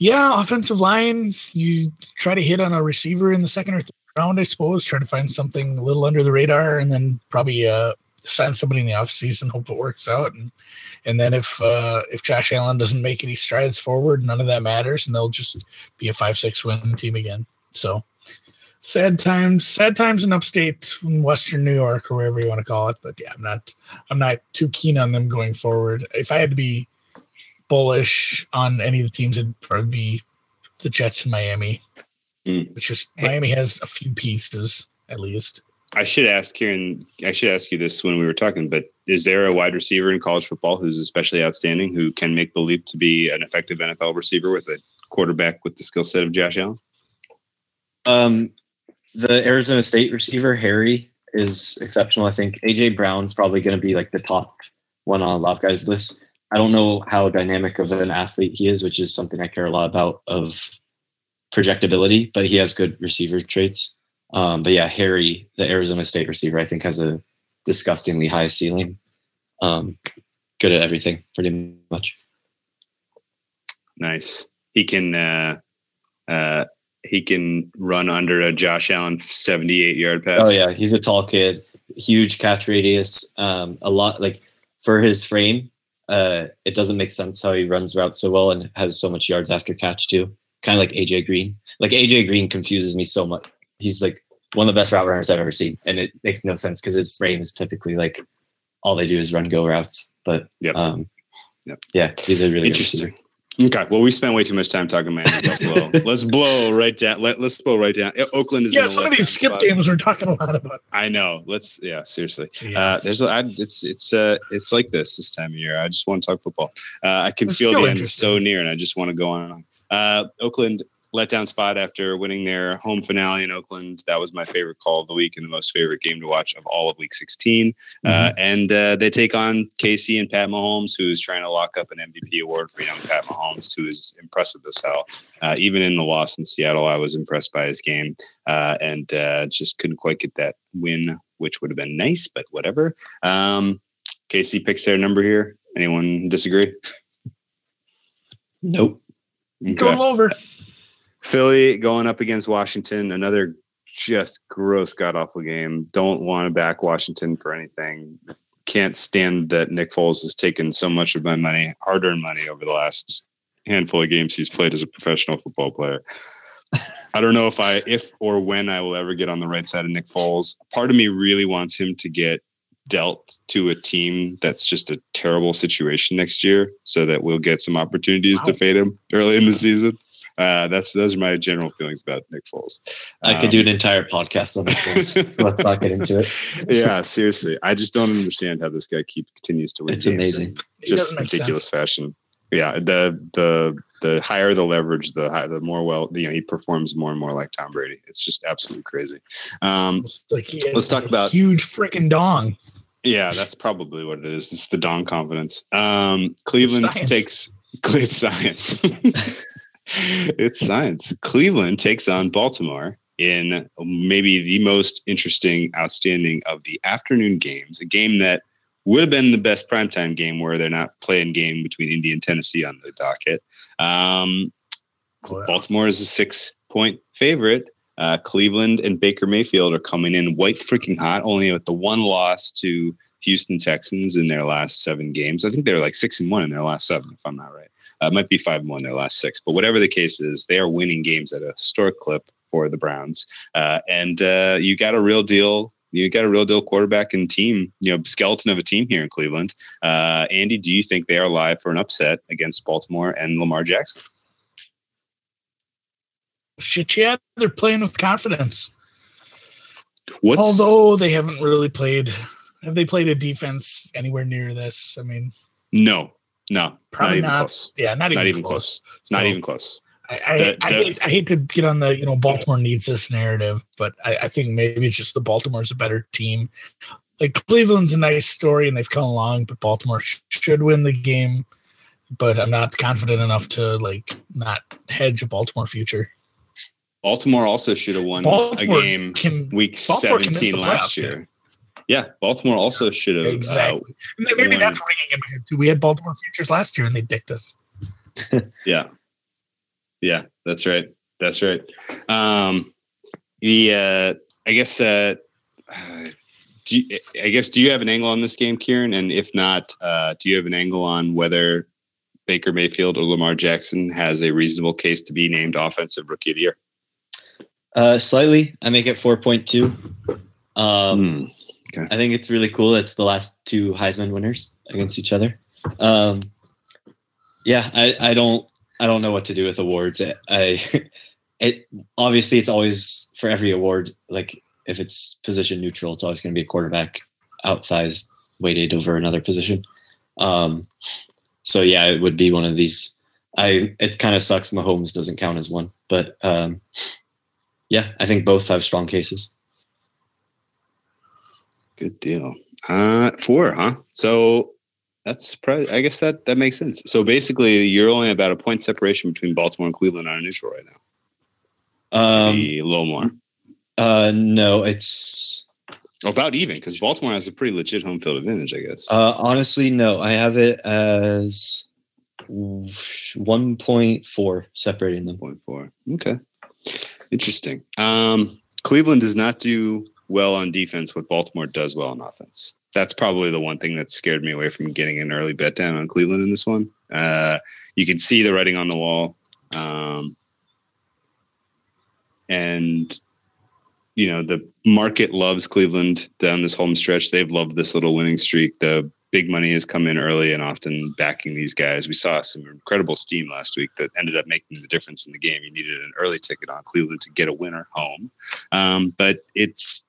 Yeah, offensive line. You try to hit on a receiver in the second or third round, I suppose. Try to find something a little under the radar, and then probably uh, sign somebody in the offseason. Hope it works out, and and then if uh, if Josh Allen doesn't make any strides forward, none of that matters, and they'll just be a five six win team again. So sad times, sad times in upstate in Western New York or wherever you want to call it. But yeah, I'm not I'm not too keen on them going forward. If I had to be bullish on any of the teams it'd probably be the Jets and Miami. Mm. Which is Miami has a few pieces at least. I should ask Kieran. I should ask you this when we were talking, but is there a wide receiver in college football who's especially outstanding who can make the leap to be an effective NFL receiver with a quarterback with the skill set of Josh Allen? Um, the Arizona State receiver Harry is exceptional. I think AJ Brown's probably going to be like the top one on a lot of guys' list. I don't know how dynamic of an athlete he is, which is something I care a lot about of projectability, but he has good receiver traits. Um, but yeah, Harry, the Arizona State receiver, I think has a disgustingly high ceiling. Um, good at everything, pretty much. Nice. He can uh, uh, he can run under a Josh Allen seventy-eight yard pass. Oh yeah, he's a tall kid, huge catch radius. Um, a lot like for his frame, uh, it doesn't make sense how he runs routes so well and has so much yards after catch too. Kind of like AJ Green. Like AJ Green confuses me so much. He's like one of the best route runners I've ever seen, and it makes no sense because his frame is typically like all they do is run go routes. But yep. um, yep. yeah, he's a really interesting. Okay. Well, we spent way too much time talking Miami. Let's blow. let's blow right down. Let, let's blow right down. Oakland is yeah. Some of these skip spot. games we're talking a lot about. I know. Let's yeah. Seriously. Yeah. Uh, there's I, it's it's uh it's like this this time of year. I just want to talk football. Uh, I can it's feel the end so near, and I just want to go on. Uh, Oakland letdown spot after winning their home finale in Oakland. That was my favorite call of the week and the most favorite game to watch of all of Week 16. Uh, mm-hmm. Uh, and uh, they take on KC and Pat Mahomes, who's trying to lock up an MVP award for young Pat Mahomes, who is impressive as hell. Uh, even in the loss in Seattle, I was impressed by his game uh, and uh, just couldn't quite get that win, which would have been nice, but whatever. Um, KC picks their number here. Anyone disagree? Nope. Okay. Going over. Philly going up against Washington, another just gross god awful game. Don't want to back Washington for anything. Can't stand that Nick Foles has taken so much of my money, hard earned money, over the last handful of games he's played as a professional football player. I don't know if I, if or when I will ever get on the right side of Nick Foles. Part of me really wants him to get dealt to a team that's just a terrible situation next year so that we'll get some opportunities wow. to fade him early in the season. Uh, that's those are my general feelings about Nick Foles. I could do an um, entire podcast on Nick Foles. Let's not get into it. yeah, seriously, I just don't understand how this guy keeps continues to win. It's amazing, just ridiculous fashion. Yeah, the the the higher the leverage, the higher, the more well you know he performs more and more like Tom Brady. It's just absolutely crazy. Um, like let's talk about huge freaking dong. Yeah, that's probably what it is. It's the dong confidence. Um, Cleveland it's takes it's science. it's science. Cleveland takes on Baltimore in maybe the most interesting, outstanding of the afternoon games, a game that would have been the best primetime game where they're not playing game between Indy and Tennessee on the docket. Um, oh, Baltimore is a six point favorite. Uh, Cleveland and Baker Mayfield are coming in white freaking hot, only with the one loss to Houston Texans in their last seven games. I think they're like six and one in their last seven, if I'm not right. Uh, it might be five and one in their last six, but whatever the case is, they are winning games at a historic clip for the Browns. Uh, and uh, you got a real deal. You got a real deal quarterback and team, you know, skeleton of a team here in Cleveland. Uh, Andy, do you think they are live for an upset against Baltimore and Lamar Jackson? Shit, yeah, they're playing with confidence. What's, Although they haven't really played, have they played a defense anywhere near this? I mean, no, no, probably not. not close. Yeah, not even, not even close. close. So, not even close. I, I, the, I, hate, I hate to get on the you know Baltimore needs this narrative, but I, I think maybe it's just the Baltimore's a better team. Like Cleveland's a nice story and they've come along, but Baltimore sh- should win the game. But I'm not confident enough to like not hedge a Baltimore future. Baltimore also should have won Baltimore a game can, week Baltimore 17 last year. Yeah, Baltimore also should have. Exactly. Uh, maybe won. that's ringing in my head too. We had Baltimore futures last year and they dicked us. yeah. Yeah, that's right. That's right. Um, the uh, I guess uh, do you, I guess do you have an angle on this game, Kieran? And if not, uh, do you have an angle on whether Baker Mayfield or Lamar Jackson has a reasonable case to be named Offensive Rookie of the Year? Uh, slightly. I make it four point two. Um, mm, okay. I think it's really cool. It's the last two Heisman winners against each other. Um, yeah, I, I don't I don't know what to do with awards. I, it obviously it's always for every award. Like if it's position neutral, it's always going to be a quarterback outsized weighted over another position. Um, so yeah, it would be one of these. I it kind of sucks. Mahomes doesn't count as one, but um, yeah, I think both have strong cases. Good deal. Uh, four, huh? So that's probably, I guess that that makes sense. So basically, you're only about a point separation between Baltimore and Cleveland on a neutral right now. Um, Maybe a little more. Uh, no, it's about even because Baltimore has a pretty legit home field advantage, I guess. Uh, honestly, no, I have it as one point four separating them. Point four. Okay, interesting. Um, Cleveland does not do well on defense what Baltimore does well on offense that's probably the one thing that scared me away from getting an early bet down on Cleveland in this one. Uh, you can see the writing on the wall. Um, and, you know, the market loves Cleveland down this home stretch. They've loved this little winning streak. The big money has come in early and often backing these guys. We saw some incredible steam last week that ended up making the difference in the game. You needed an early ticket on Cleveland to get a winner home. Um, but it's,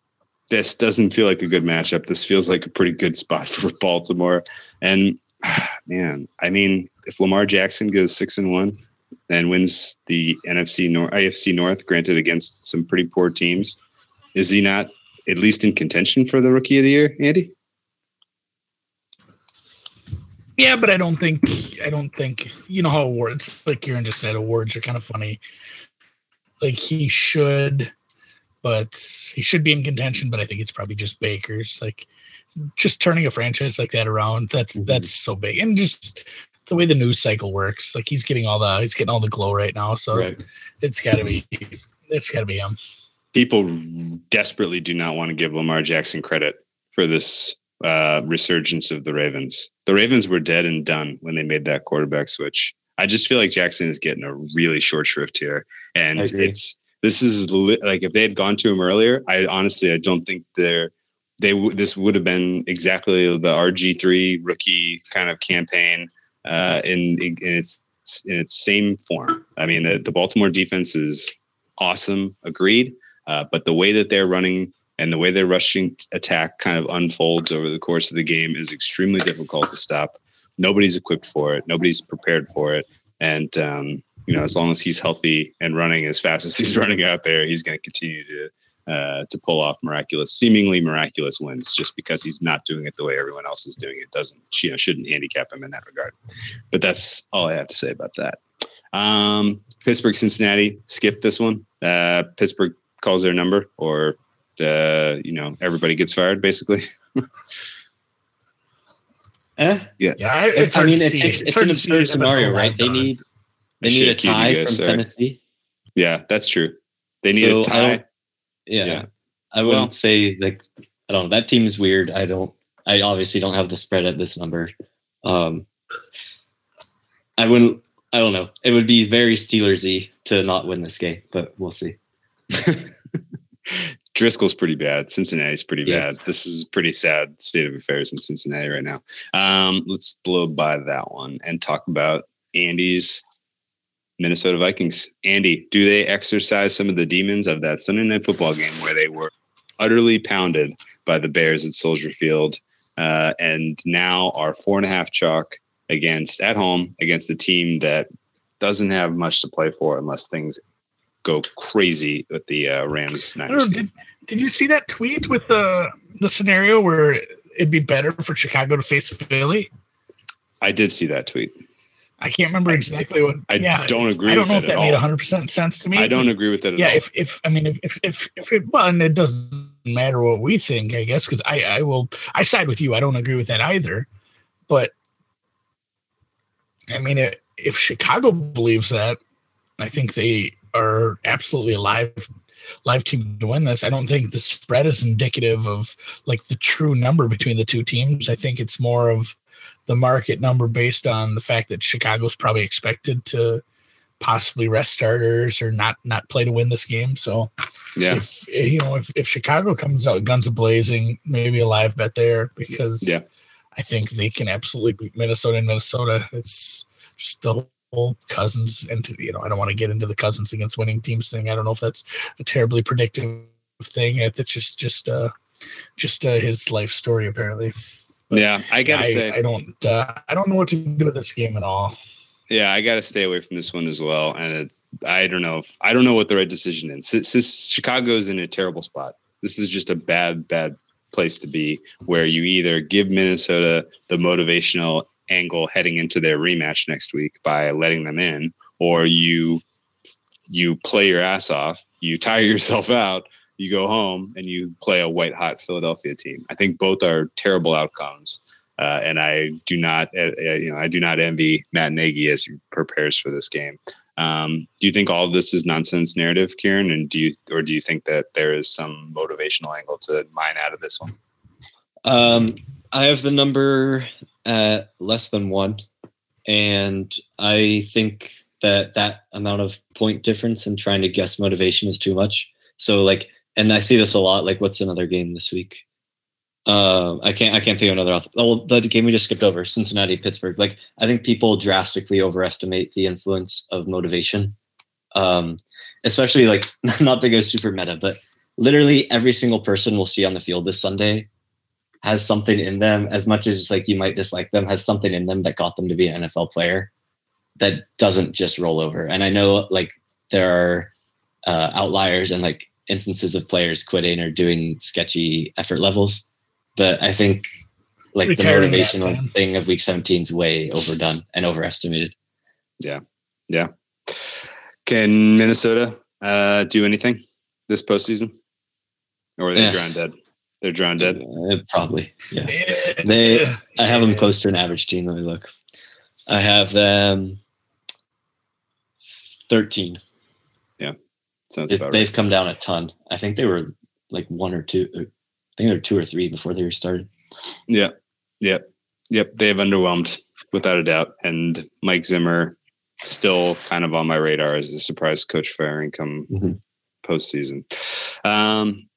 this doesn't feel like a good matchup. This feels like a pretty good spot for Baltimore. And man, I mean, if Lamar Jackson goes six and one and wins the NFC North, IFC North, granted against some pretty poor teams, is he not at least in contention for the Rookie of the Year, Andy? Yeah, but I don't think I don't think you know how awards like Kieran just said awards are kind of funny. Like he should but he should be in contention. But I think it's probably just Baker's. Like just turning a franchise like that around. That's mm-hmm. that's so big, and just the way the news cycle works. Like he's getting all the he's getting all the glow right now. So right. it's got to be it's got to be him. People desperately do not want to give Lamar Jackson credit for this uh, resurgence of the Ravens. The Ravens were dead and done when they made that quarterback switch. I just feel like Jackson is getting a really short shrift here, and it's this is li- like if they had gone to him earlier, I honestly I don't think they're they w- this would have been exactly the RG three rookie kind of campaign uh, in, in, its in its same form. I mean, the, the Baltimore defense is awesome, agreed, uh, but the way that they're running and the way their rushing attack kind of unfolds over the course of the game is extremely difficult to stop. Nobody's equipped for it. Nobody's prepared for it, and um, you know, as long as he's healthy and running as fast as he's running out there, he's going to continue to uh, to pull off miraculous, seemingly miraculous wins. Just because he's not doing it the way everyone else is doing it doesn't, you know, shouldn't handicap him in that regard. But that's all I have to say about that. Um, Pittsburgh, Cincinnati, skip this one. Uh, Pittsburgh calls their number, or uh, you know, everybody gets fired, basically. Eh? Yeah, yeah. I, I mean, it takes, it's, it's an absurd scenario, right? They need they need a tie from sorry. Tennessee. Yeah, that's true. They need so a tie. Yeah, yeah, I wouldn't well, say like I don't know. That team is weird. I don't. I obviously don't have the spread at this number. Um, I wouldn't. I don't know. It would be very Steelersy to not win this game, but we'll see. Driskel's pretty bad. Cincinnati's pretty yes. bad. This is pretty sad state of affairs in Cincinnati right now. Um, let's blow by that one and talk about Andy's Minnesota Vikings. Andy, do they exercise some of the demons of that Sunday night football game where they were utterly pounded by the Bears at Soldier Field uh, and now are four and a half chalk against at home against a team that doesn't have much to play for unless things go crazy with the uh, Rams. Niners did, did you see that tweet with the the scenario where it'd be better for Chicago to face Philly? I did see that tweet. I can't remember exactly what. I yeah, don't agree. With. I don't know if that made 100 percent sense to me. I don't agree with that. yeah, all. if if I mean if if if, if it well, and it doesn't matter what we think, I guess, because I I will I side with you. I don't agree with that either, but I mean, it, if Chicago believes that, I think they are absolutely a live live team to win this. I don't think the spread is indicative of like the true number between the two teams. I think it's more of the market number based on the fact that Chicago's probably expected to possibly rest starters or not not play to win this game. So yeah, if you know if, if Chicago comes out guns a blazing, maybe a live bet there because yeah. I think they can absolutely beat Minnesota and Minnesota. It's just the whole Cousins and you know I don't want to get into the Cousins against winning teams thing. I don't know if that's a terribly predictive thing. It's just just uh just uh, his life story apparently. But yeah, I gotta I, say I don't uh, I don't know what to do with this game at all. Yeah, I got to stay away from this one as well. And it's, I don't know. If, I don't know what the right decision is. Since Chicago's in a terrible spot, this is just a bad, bad place to be where you either give Minnesota the motivational angle heading into their rematch next week by letting them in, or you you play your ass off, you tire yourself out, you go home and you play a white hot Philadelphia team. I think both are terrible outcomes. Uh, and I do not, uh, uh, you know, I do not envy Matt Nagy as he prepares for this game. Um, do you think all of this is nonsense narrative, Kieran? And do you, or do you think that there is some motivational angle to mine out of this one? Um, I have the number at less than one, and I think that that amount of point difference and trying to guess motivation is too much. So, like, and I see this a lot. Like, what's another game this week? Uh, I can't I can't think of another. Oh, the game we just skipped over, Cincinnati Pittsburgh. Like I think people drastically overestimate the influence of motivation, um, especially like not to go super meta, but literally every single person we'll see on the field this Sunday has something in them. As much as like you might dislike them, has something in them that got them to be an NFL player that doesn't just roll over. And I know like there are uh, outliers and like instances of players quitting or doing sketchy effort levels but I think like Retiring the motivational thing of week 17 is way overdone and overestimated. Yeah. Yeah. Can Minnesota uh, do anything this postseason? Or are they yeah. drawn dead? They're drawn dead. Uh, probably. Yeah. they I have them close to an average team. Let me look. I have them 13. Sounds They've right. come down a ton. I think they were like one or two I think they were two or three before they started. Yeah. Yep. Yep. They have underwhelmed without a doubt. And Mike Zimmer still kind of on my radar as the surprise coach firing come mm-hmm. postseason. Um,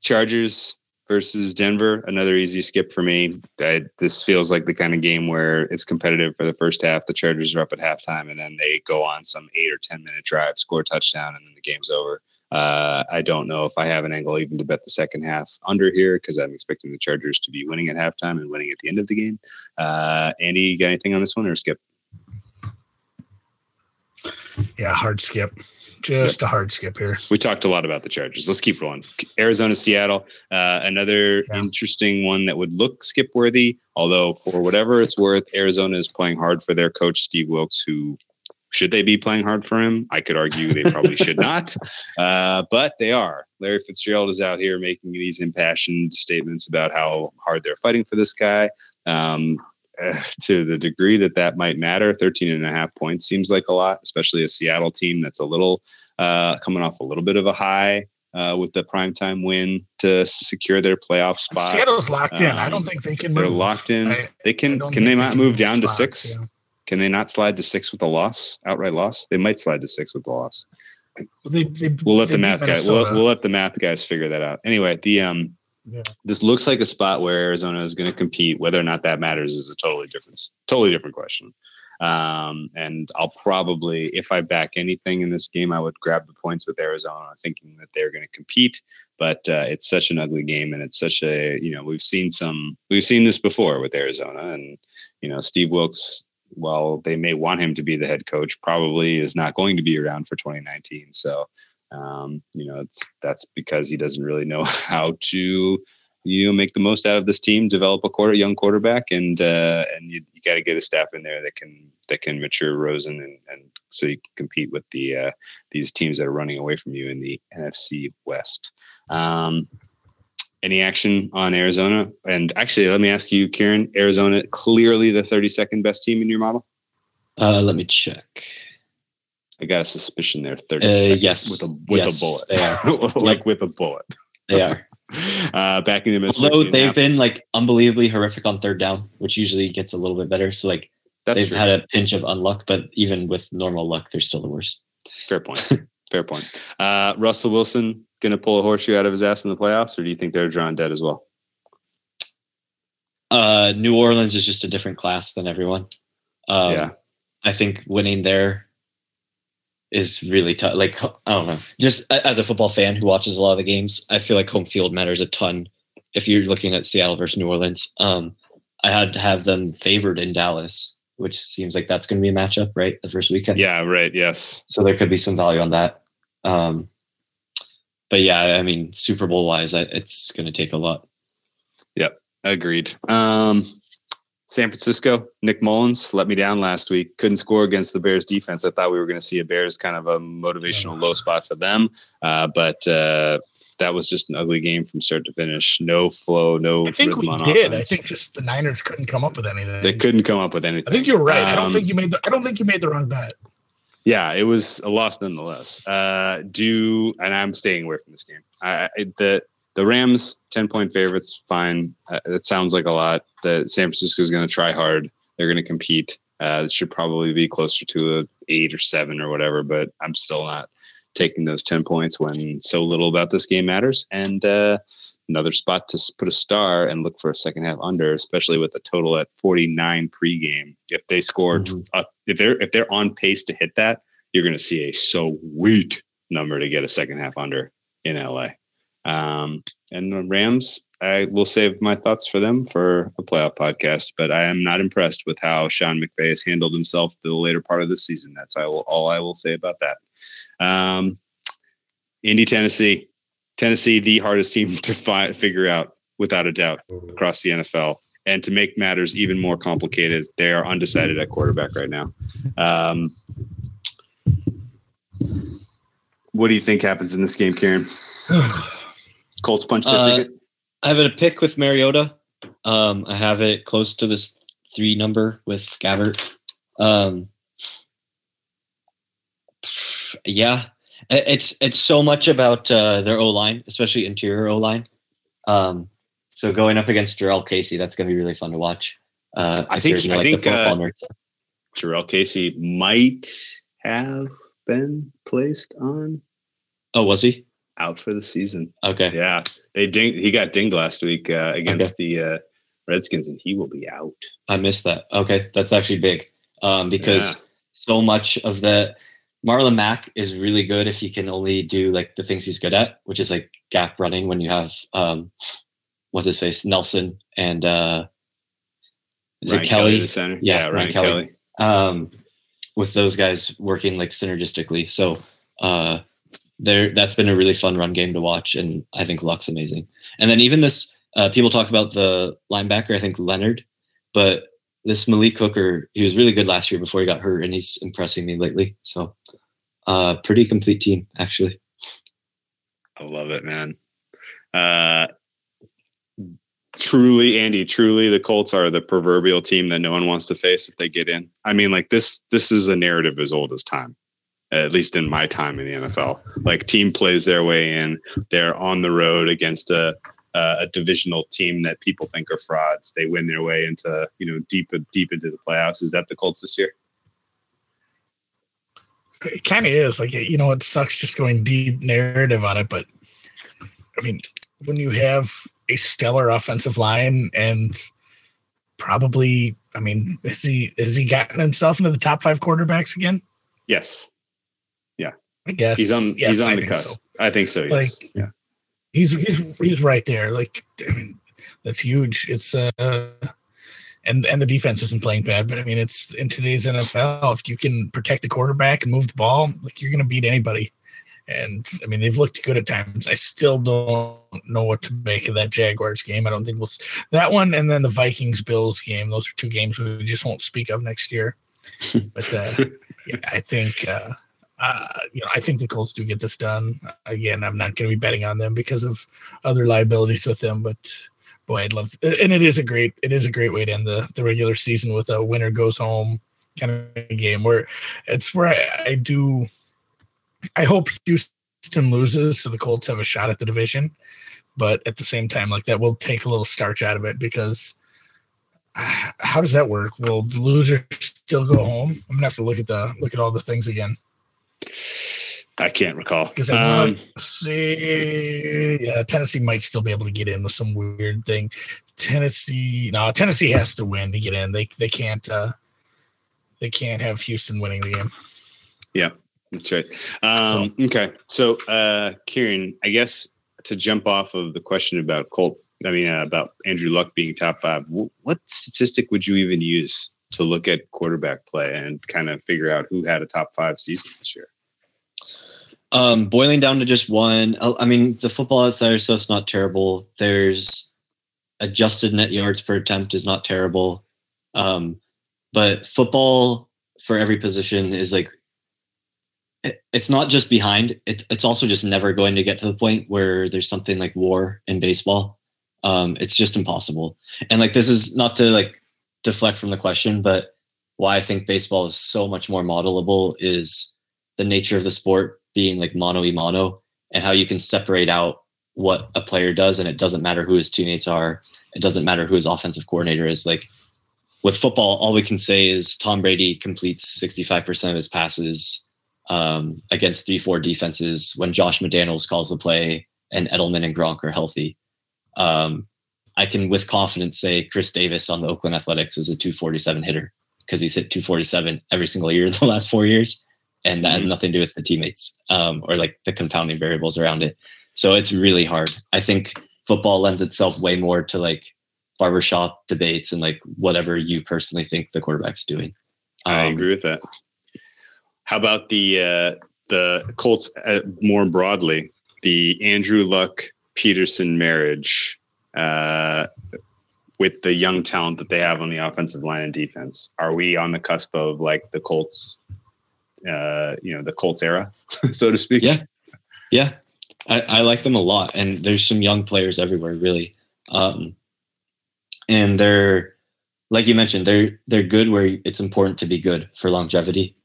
Chargers versus Denver, another easy skip for me. I, this feels like the kind of game where it's competitive for the first half. The Chargers are up at halftime, and then they go on some eight or ten minute drive, score a touchdown, and then the game's over. Uh, I don't know if I have an angle even to bet the second half under here because I'm expecting the Chargers to be winning at halftime and winning at the end of the game. Uh, Andy, you got anything on this one or skip? Yeah, hard skip. Just a hard skip here. We talked a lot about the Chargers. Let's keep going. Arizona, Seattle, uh, another yeah. interesting one that would look skip worthy. Although, for whatever it's worth, Arizona is playing hard for their coach Steve Wilks, who should they be playing hard for him? I could argue they probably should not, uh, but they are. Larry Fitzgerald is out here making these impassioned statements about how hard they're fighting for this guy. Um, uh, to the degree that that might matter, 13 and a half points seems like a lot, especially a Seattle team that's a little uh, coming off a little bit of a high uh, with the primetime win to secure their playoff spot. Seattle's locked um, in. I don't um, think they can. Move. They're locked in. I, they can. Can they not move down to spots, six? Yeah. Can they not slide to six with a loss, outright loss? They might slide to six with a loss. Well, they, they, we'll let the math guys. We'll, we'll, let the math guys figure that out. Anyway, the um, this looks like a spot where Arizona is going to compete. Whether or not that matters is a totally different, totally different question. Um, and I'll probably, if I back anything in this game, I would grab the points with Arizona, thinking that they're going to compete. But uh, it's such an ugly game, and it's such a you know we've seen some we've seen this before with Arizona, and you know Steve Wilks. While they may want him to be the head coach, probably is not going to be around for 2019. So, um, you know, it's that's because he doesn't really know how to you know make the most out of this team, develop a quarter young quarterback, and uh, and you, you got to get a staff in there that can that can mature Rosen and, and so you can compete with the uh, these teams that are running away from you in the NFC West. Um, any action on Arizona? And actually, let me ask you, Kieran. Arizona clearly the 32nd best team in your model. Uh, let me check. I got a suspicion they're 30 uh, yes with a with yes, a bullet, like yep. with a bullet. They are. uh, backing them. Although they've been like unbelievably horrific on third down, which usually gets a little bit better. So like That's they've true. had a pinch of unluck, but even with normal luck, they're still the worst. Fair point. Fair point. Uh, Russell Wilson going to pull a horseshoe out of his ass in the playoffs, or do you think they're drawn dead as well? Uh, New Orleans is just a different class than everyone. Um, yeah, I think winning there is really tough. Like I don't know, just as a football fan who watches a lot of the games, I feel like home field matters a ton. If you're looking at Seattle versus New Orleans, um, I had to have them favored in Dallas, which seems like that's going to be a matchup, right? The first weekend. Yeah, right. Yes. So there could be some value on that. Um, but yeah, I mean, Super Bowl wise, it's going to take a lot. Yep, agreed. Um, San Francisco, Nick Mullens let me down last week. Couldn't score against the Bears defense. I thought we were going to see a Bears kind of a motivational low spot for them, uh, but uh, that was just an ugly game from start to finish. No flow, no. I think we did. Offense. I think just the Niners couldn't come up with anything. They couldn't come up with anything. I think you're right. Um, I don't um, think you made the. I don't think you made the wrong bet. Yeah, it was a loss nonetheless. Uh, do and I'm staying away from this game. I, I the the Rams, 10 point favorites, fine. Uh, it sounds like a lot. The San Francisco is going to try hard. They're going to compete. Uh, it should probably be closer to a eight or seven or whatever, but I'm still not taking those 10 points when so little about this game matters. And uh, another spot to put a star and look for a second half under, especially with a total at 49 pregame. If they score, mm-hmm. uh, if they're if they're on pace to hit that, you're going to see a so sweet number to get a second half under in LA. Um, and the Rams, I will save my thoughts for them for a playoff podcast, but I am not impressed with how Sean McVay has handled himself the later part of the season. That's I will, all I will say about that. Um, Indy, Tennessee. Tennessee, the hardest team to fi- figure out, without a doubt, across the NFL. And to make matters even more complicated, they are undecided at quarterback right now. Um, what do you think happens in this game, Kieran? Colts punch the uh, ticket. I have it a pick with Mariota. Um, I have it close to this three number with Gabbert. Um, yeah, it's it's so much about uh, their O line, especially interior O line. Um, so going up against Jurrell Casey, that's going to be really fun to watch. Uh, I think I think uh, Jurrell Casey might have been placed on. Oh, was he? Out for the season. Okay. Yeah, they he got dinged last week uh, against okay. the uh, Redskins, and he will be out. I missed that. Okay, that's actually big um, because yeah. so much of the Marlon Mack is really good if he can only do like the things he's good at, which is like gap running when you have um, what's his face Nelson and uh, is Ryan it Kelly? Kelly the center. Yeah, yeah Ryan, Ryan Kelly. Kelly. Um, with those guys working like synergistically, so. Uh, there that's been a really fun run game to watch, and I think Luck's amazing. And then even this, uh, people talk about the linebacker. I think Leonard, but this Malik Hooker, he was really good last year before he got hurt, and he's impressing me lately. So, uh, pretty complete team actually. I love it, man. Uh, truly, Andy, truly, the Colts are the proverbial team that no one wants to face if they get in. I mean, like this, this is a narrative as old as time. At least in my time in the NFL, like team plays their way in. They're on the road against a a divisional team that people think are frauds. They win their way into you know deep deep into the playoffs. Is that the Colts this year? It kind of is. Like you know, it sucks just going deep narrative on it, but I mean, when you have a stellar offensive line and probably, I mean, has he has he gotten himself into the top five quarterbacks again? Yes. I guess he's on. Yes, he's on I the cusp. So. I think so. Yes. Like, yeah. He's he's he's right there. Like, I mean, that's huge. It's uh, and and the defense isn't playing bad, but I mean, it's in today's NFL. If you can protect the quarterback and move the ball, like you're going to beat anybody. And I mean, they've looked good at times. I still don't know what to make of that Jaguars game. I don't think we'll that one, and then the Vikings Bills game. Those are two games we just won't speak of next year. But uh, yeah, I think uh, uh, you know I think the Colts do get this done. Again, I'm not going to be betting on them because of other liabilities with them, but boy, I'd love to. And it is a great it is a great way to end the the regular season with a winner goes home kind of game where it's where I, I do I hope Houston loses so the Colts have a shot at the division. But at the same time, like that will take a little starch out of it because uh, how does that work? Will the loser still go home? I'm gonna have to look at the look at all the things again. I can't recall. Because I um, see, yeah, Tennessee might still be able to get in with some weird thing. Tennessee, no, Tennessee has to win to get in. They they can't uh, they can't have Houston winning the game. Yeah, that's right. Um, so, okay. So, uh, Kieran, I guess to jump off of the question about Colt, I mean, uh, about Andrew Luck being top five, what statistic would you even use to look at quarterback play and kind of figure out who had a top five season this year? Um, boiling down to just one, I mean, the football outsider stuff's not terrible. There's adjusted net yards per attempt is not terrible. Um, but football for every position is like it's not just behind it, it's also just never going to get to the point where there's something like war in baseball um, it's just impossible and like this is not to like deflect from the question but why i think baseball is so much more modelable is the nature of the sport being like mono e mono and how you can separate out what a player does and it doesn't matter who his teammates are it doesn't matter who his offensive coordinator is like with football all we can say is tom brady completes 65% of his passes um, against three four defenses when Josh McDaniels calls the play and Edelman and Gronk are healthy. Um, I can with confidence say Khris Davis on the Oakland Athletics is a 247 hitter because he's hit 247 every single year in the last four years, and that has mm-hmm. nothing to do with the teammates um, or like the confounding variables around it. So it's really hard. I think football lends itself way more to like barbershop debates and like whatever you personally think the quarterback's doing. Um, I agree with that. How about the uh, the Colts uh, more broadly? The Andrew Luck Peterson marriage uh, with the young talent that they have on the offensive line and defense. Are we on the cusp of like the Colts? Uh, you know, the Colts era, so to speak. Yeah, yeah. I, I like them a lot, and there's some young players everywhere, really. Um, and they're like you mentioned, they're they're good where it's important to be good for longevity.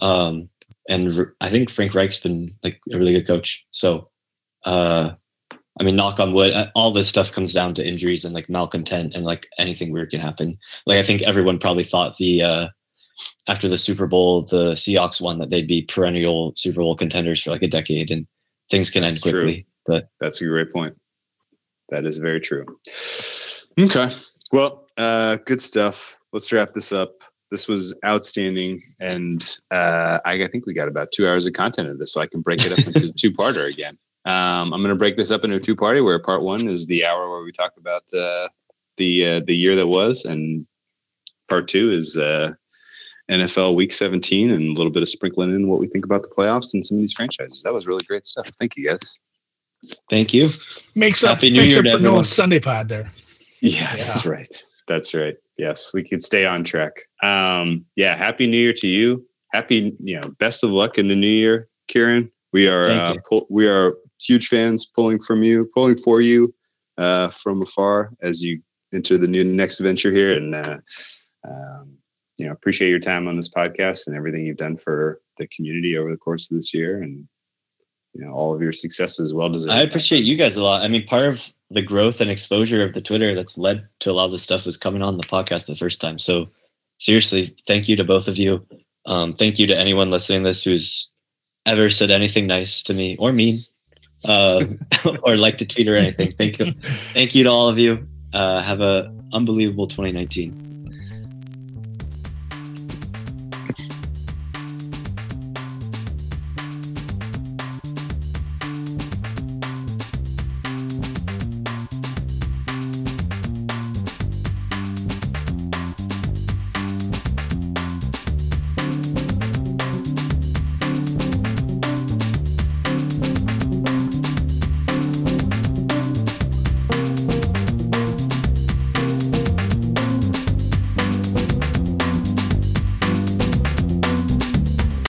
Um, and I think Frank Reich's been like a really good coach. So, uh, I mean, knock on wood, uh, all this stuff comes down to injuries and like malcontent and like anything weird can happen. Like I think everyone probably thought the uh, after the Super Bowl, the Seahawks won that they'd be perennial Super Bowl contenders for like a decade, and things can end quickly. True. But that's a great point. That is very true. Okay, well, uh, good stuff. Let's wrap this up. This was outstanding, and uh, I, I, think we got about two hours of content of this, so I can break it up into two parter again. Um, I'm going to break this up into a two party where part one is the hour where we talk about uh, the uh, the year that was, and part two is uh, NFL Week 17 and a little bit of sprinkling in what we think about the playoffs and some of these franchises. That was really great stuff. Thank you, guys. Thank you. Makes up, Happy New makes Year up for no Sunday pod there. Yeah, yeah, that's right. That's right. Yes, we could stay on track. Um, yeah, happy New Year to you. Happy, you know, best of luck in the new year, Kieran. We are uh, pull, we are huge fans pulling from you, pulling for you. uh, from afar as you enter the new next venture here. And uh, um, you know, appreciate your time on this podcast and everything you've done for the community over the course of this year, and you know, all of your successes. Well deserved. I appreciate you guys a lot. I mean, part of the growth and exposure of the Twitter that's led to a lot of this stuff was coming on the podcast the first time. So seriously, thank you to both of you. Um, thank you to anyone listening to this who's ever said anything nice to me or mean, uh, or like to tweet or anything. Thank you. Thank you to all of you. Uh, have a unbelievable 2019.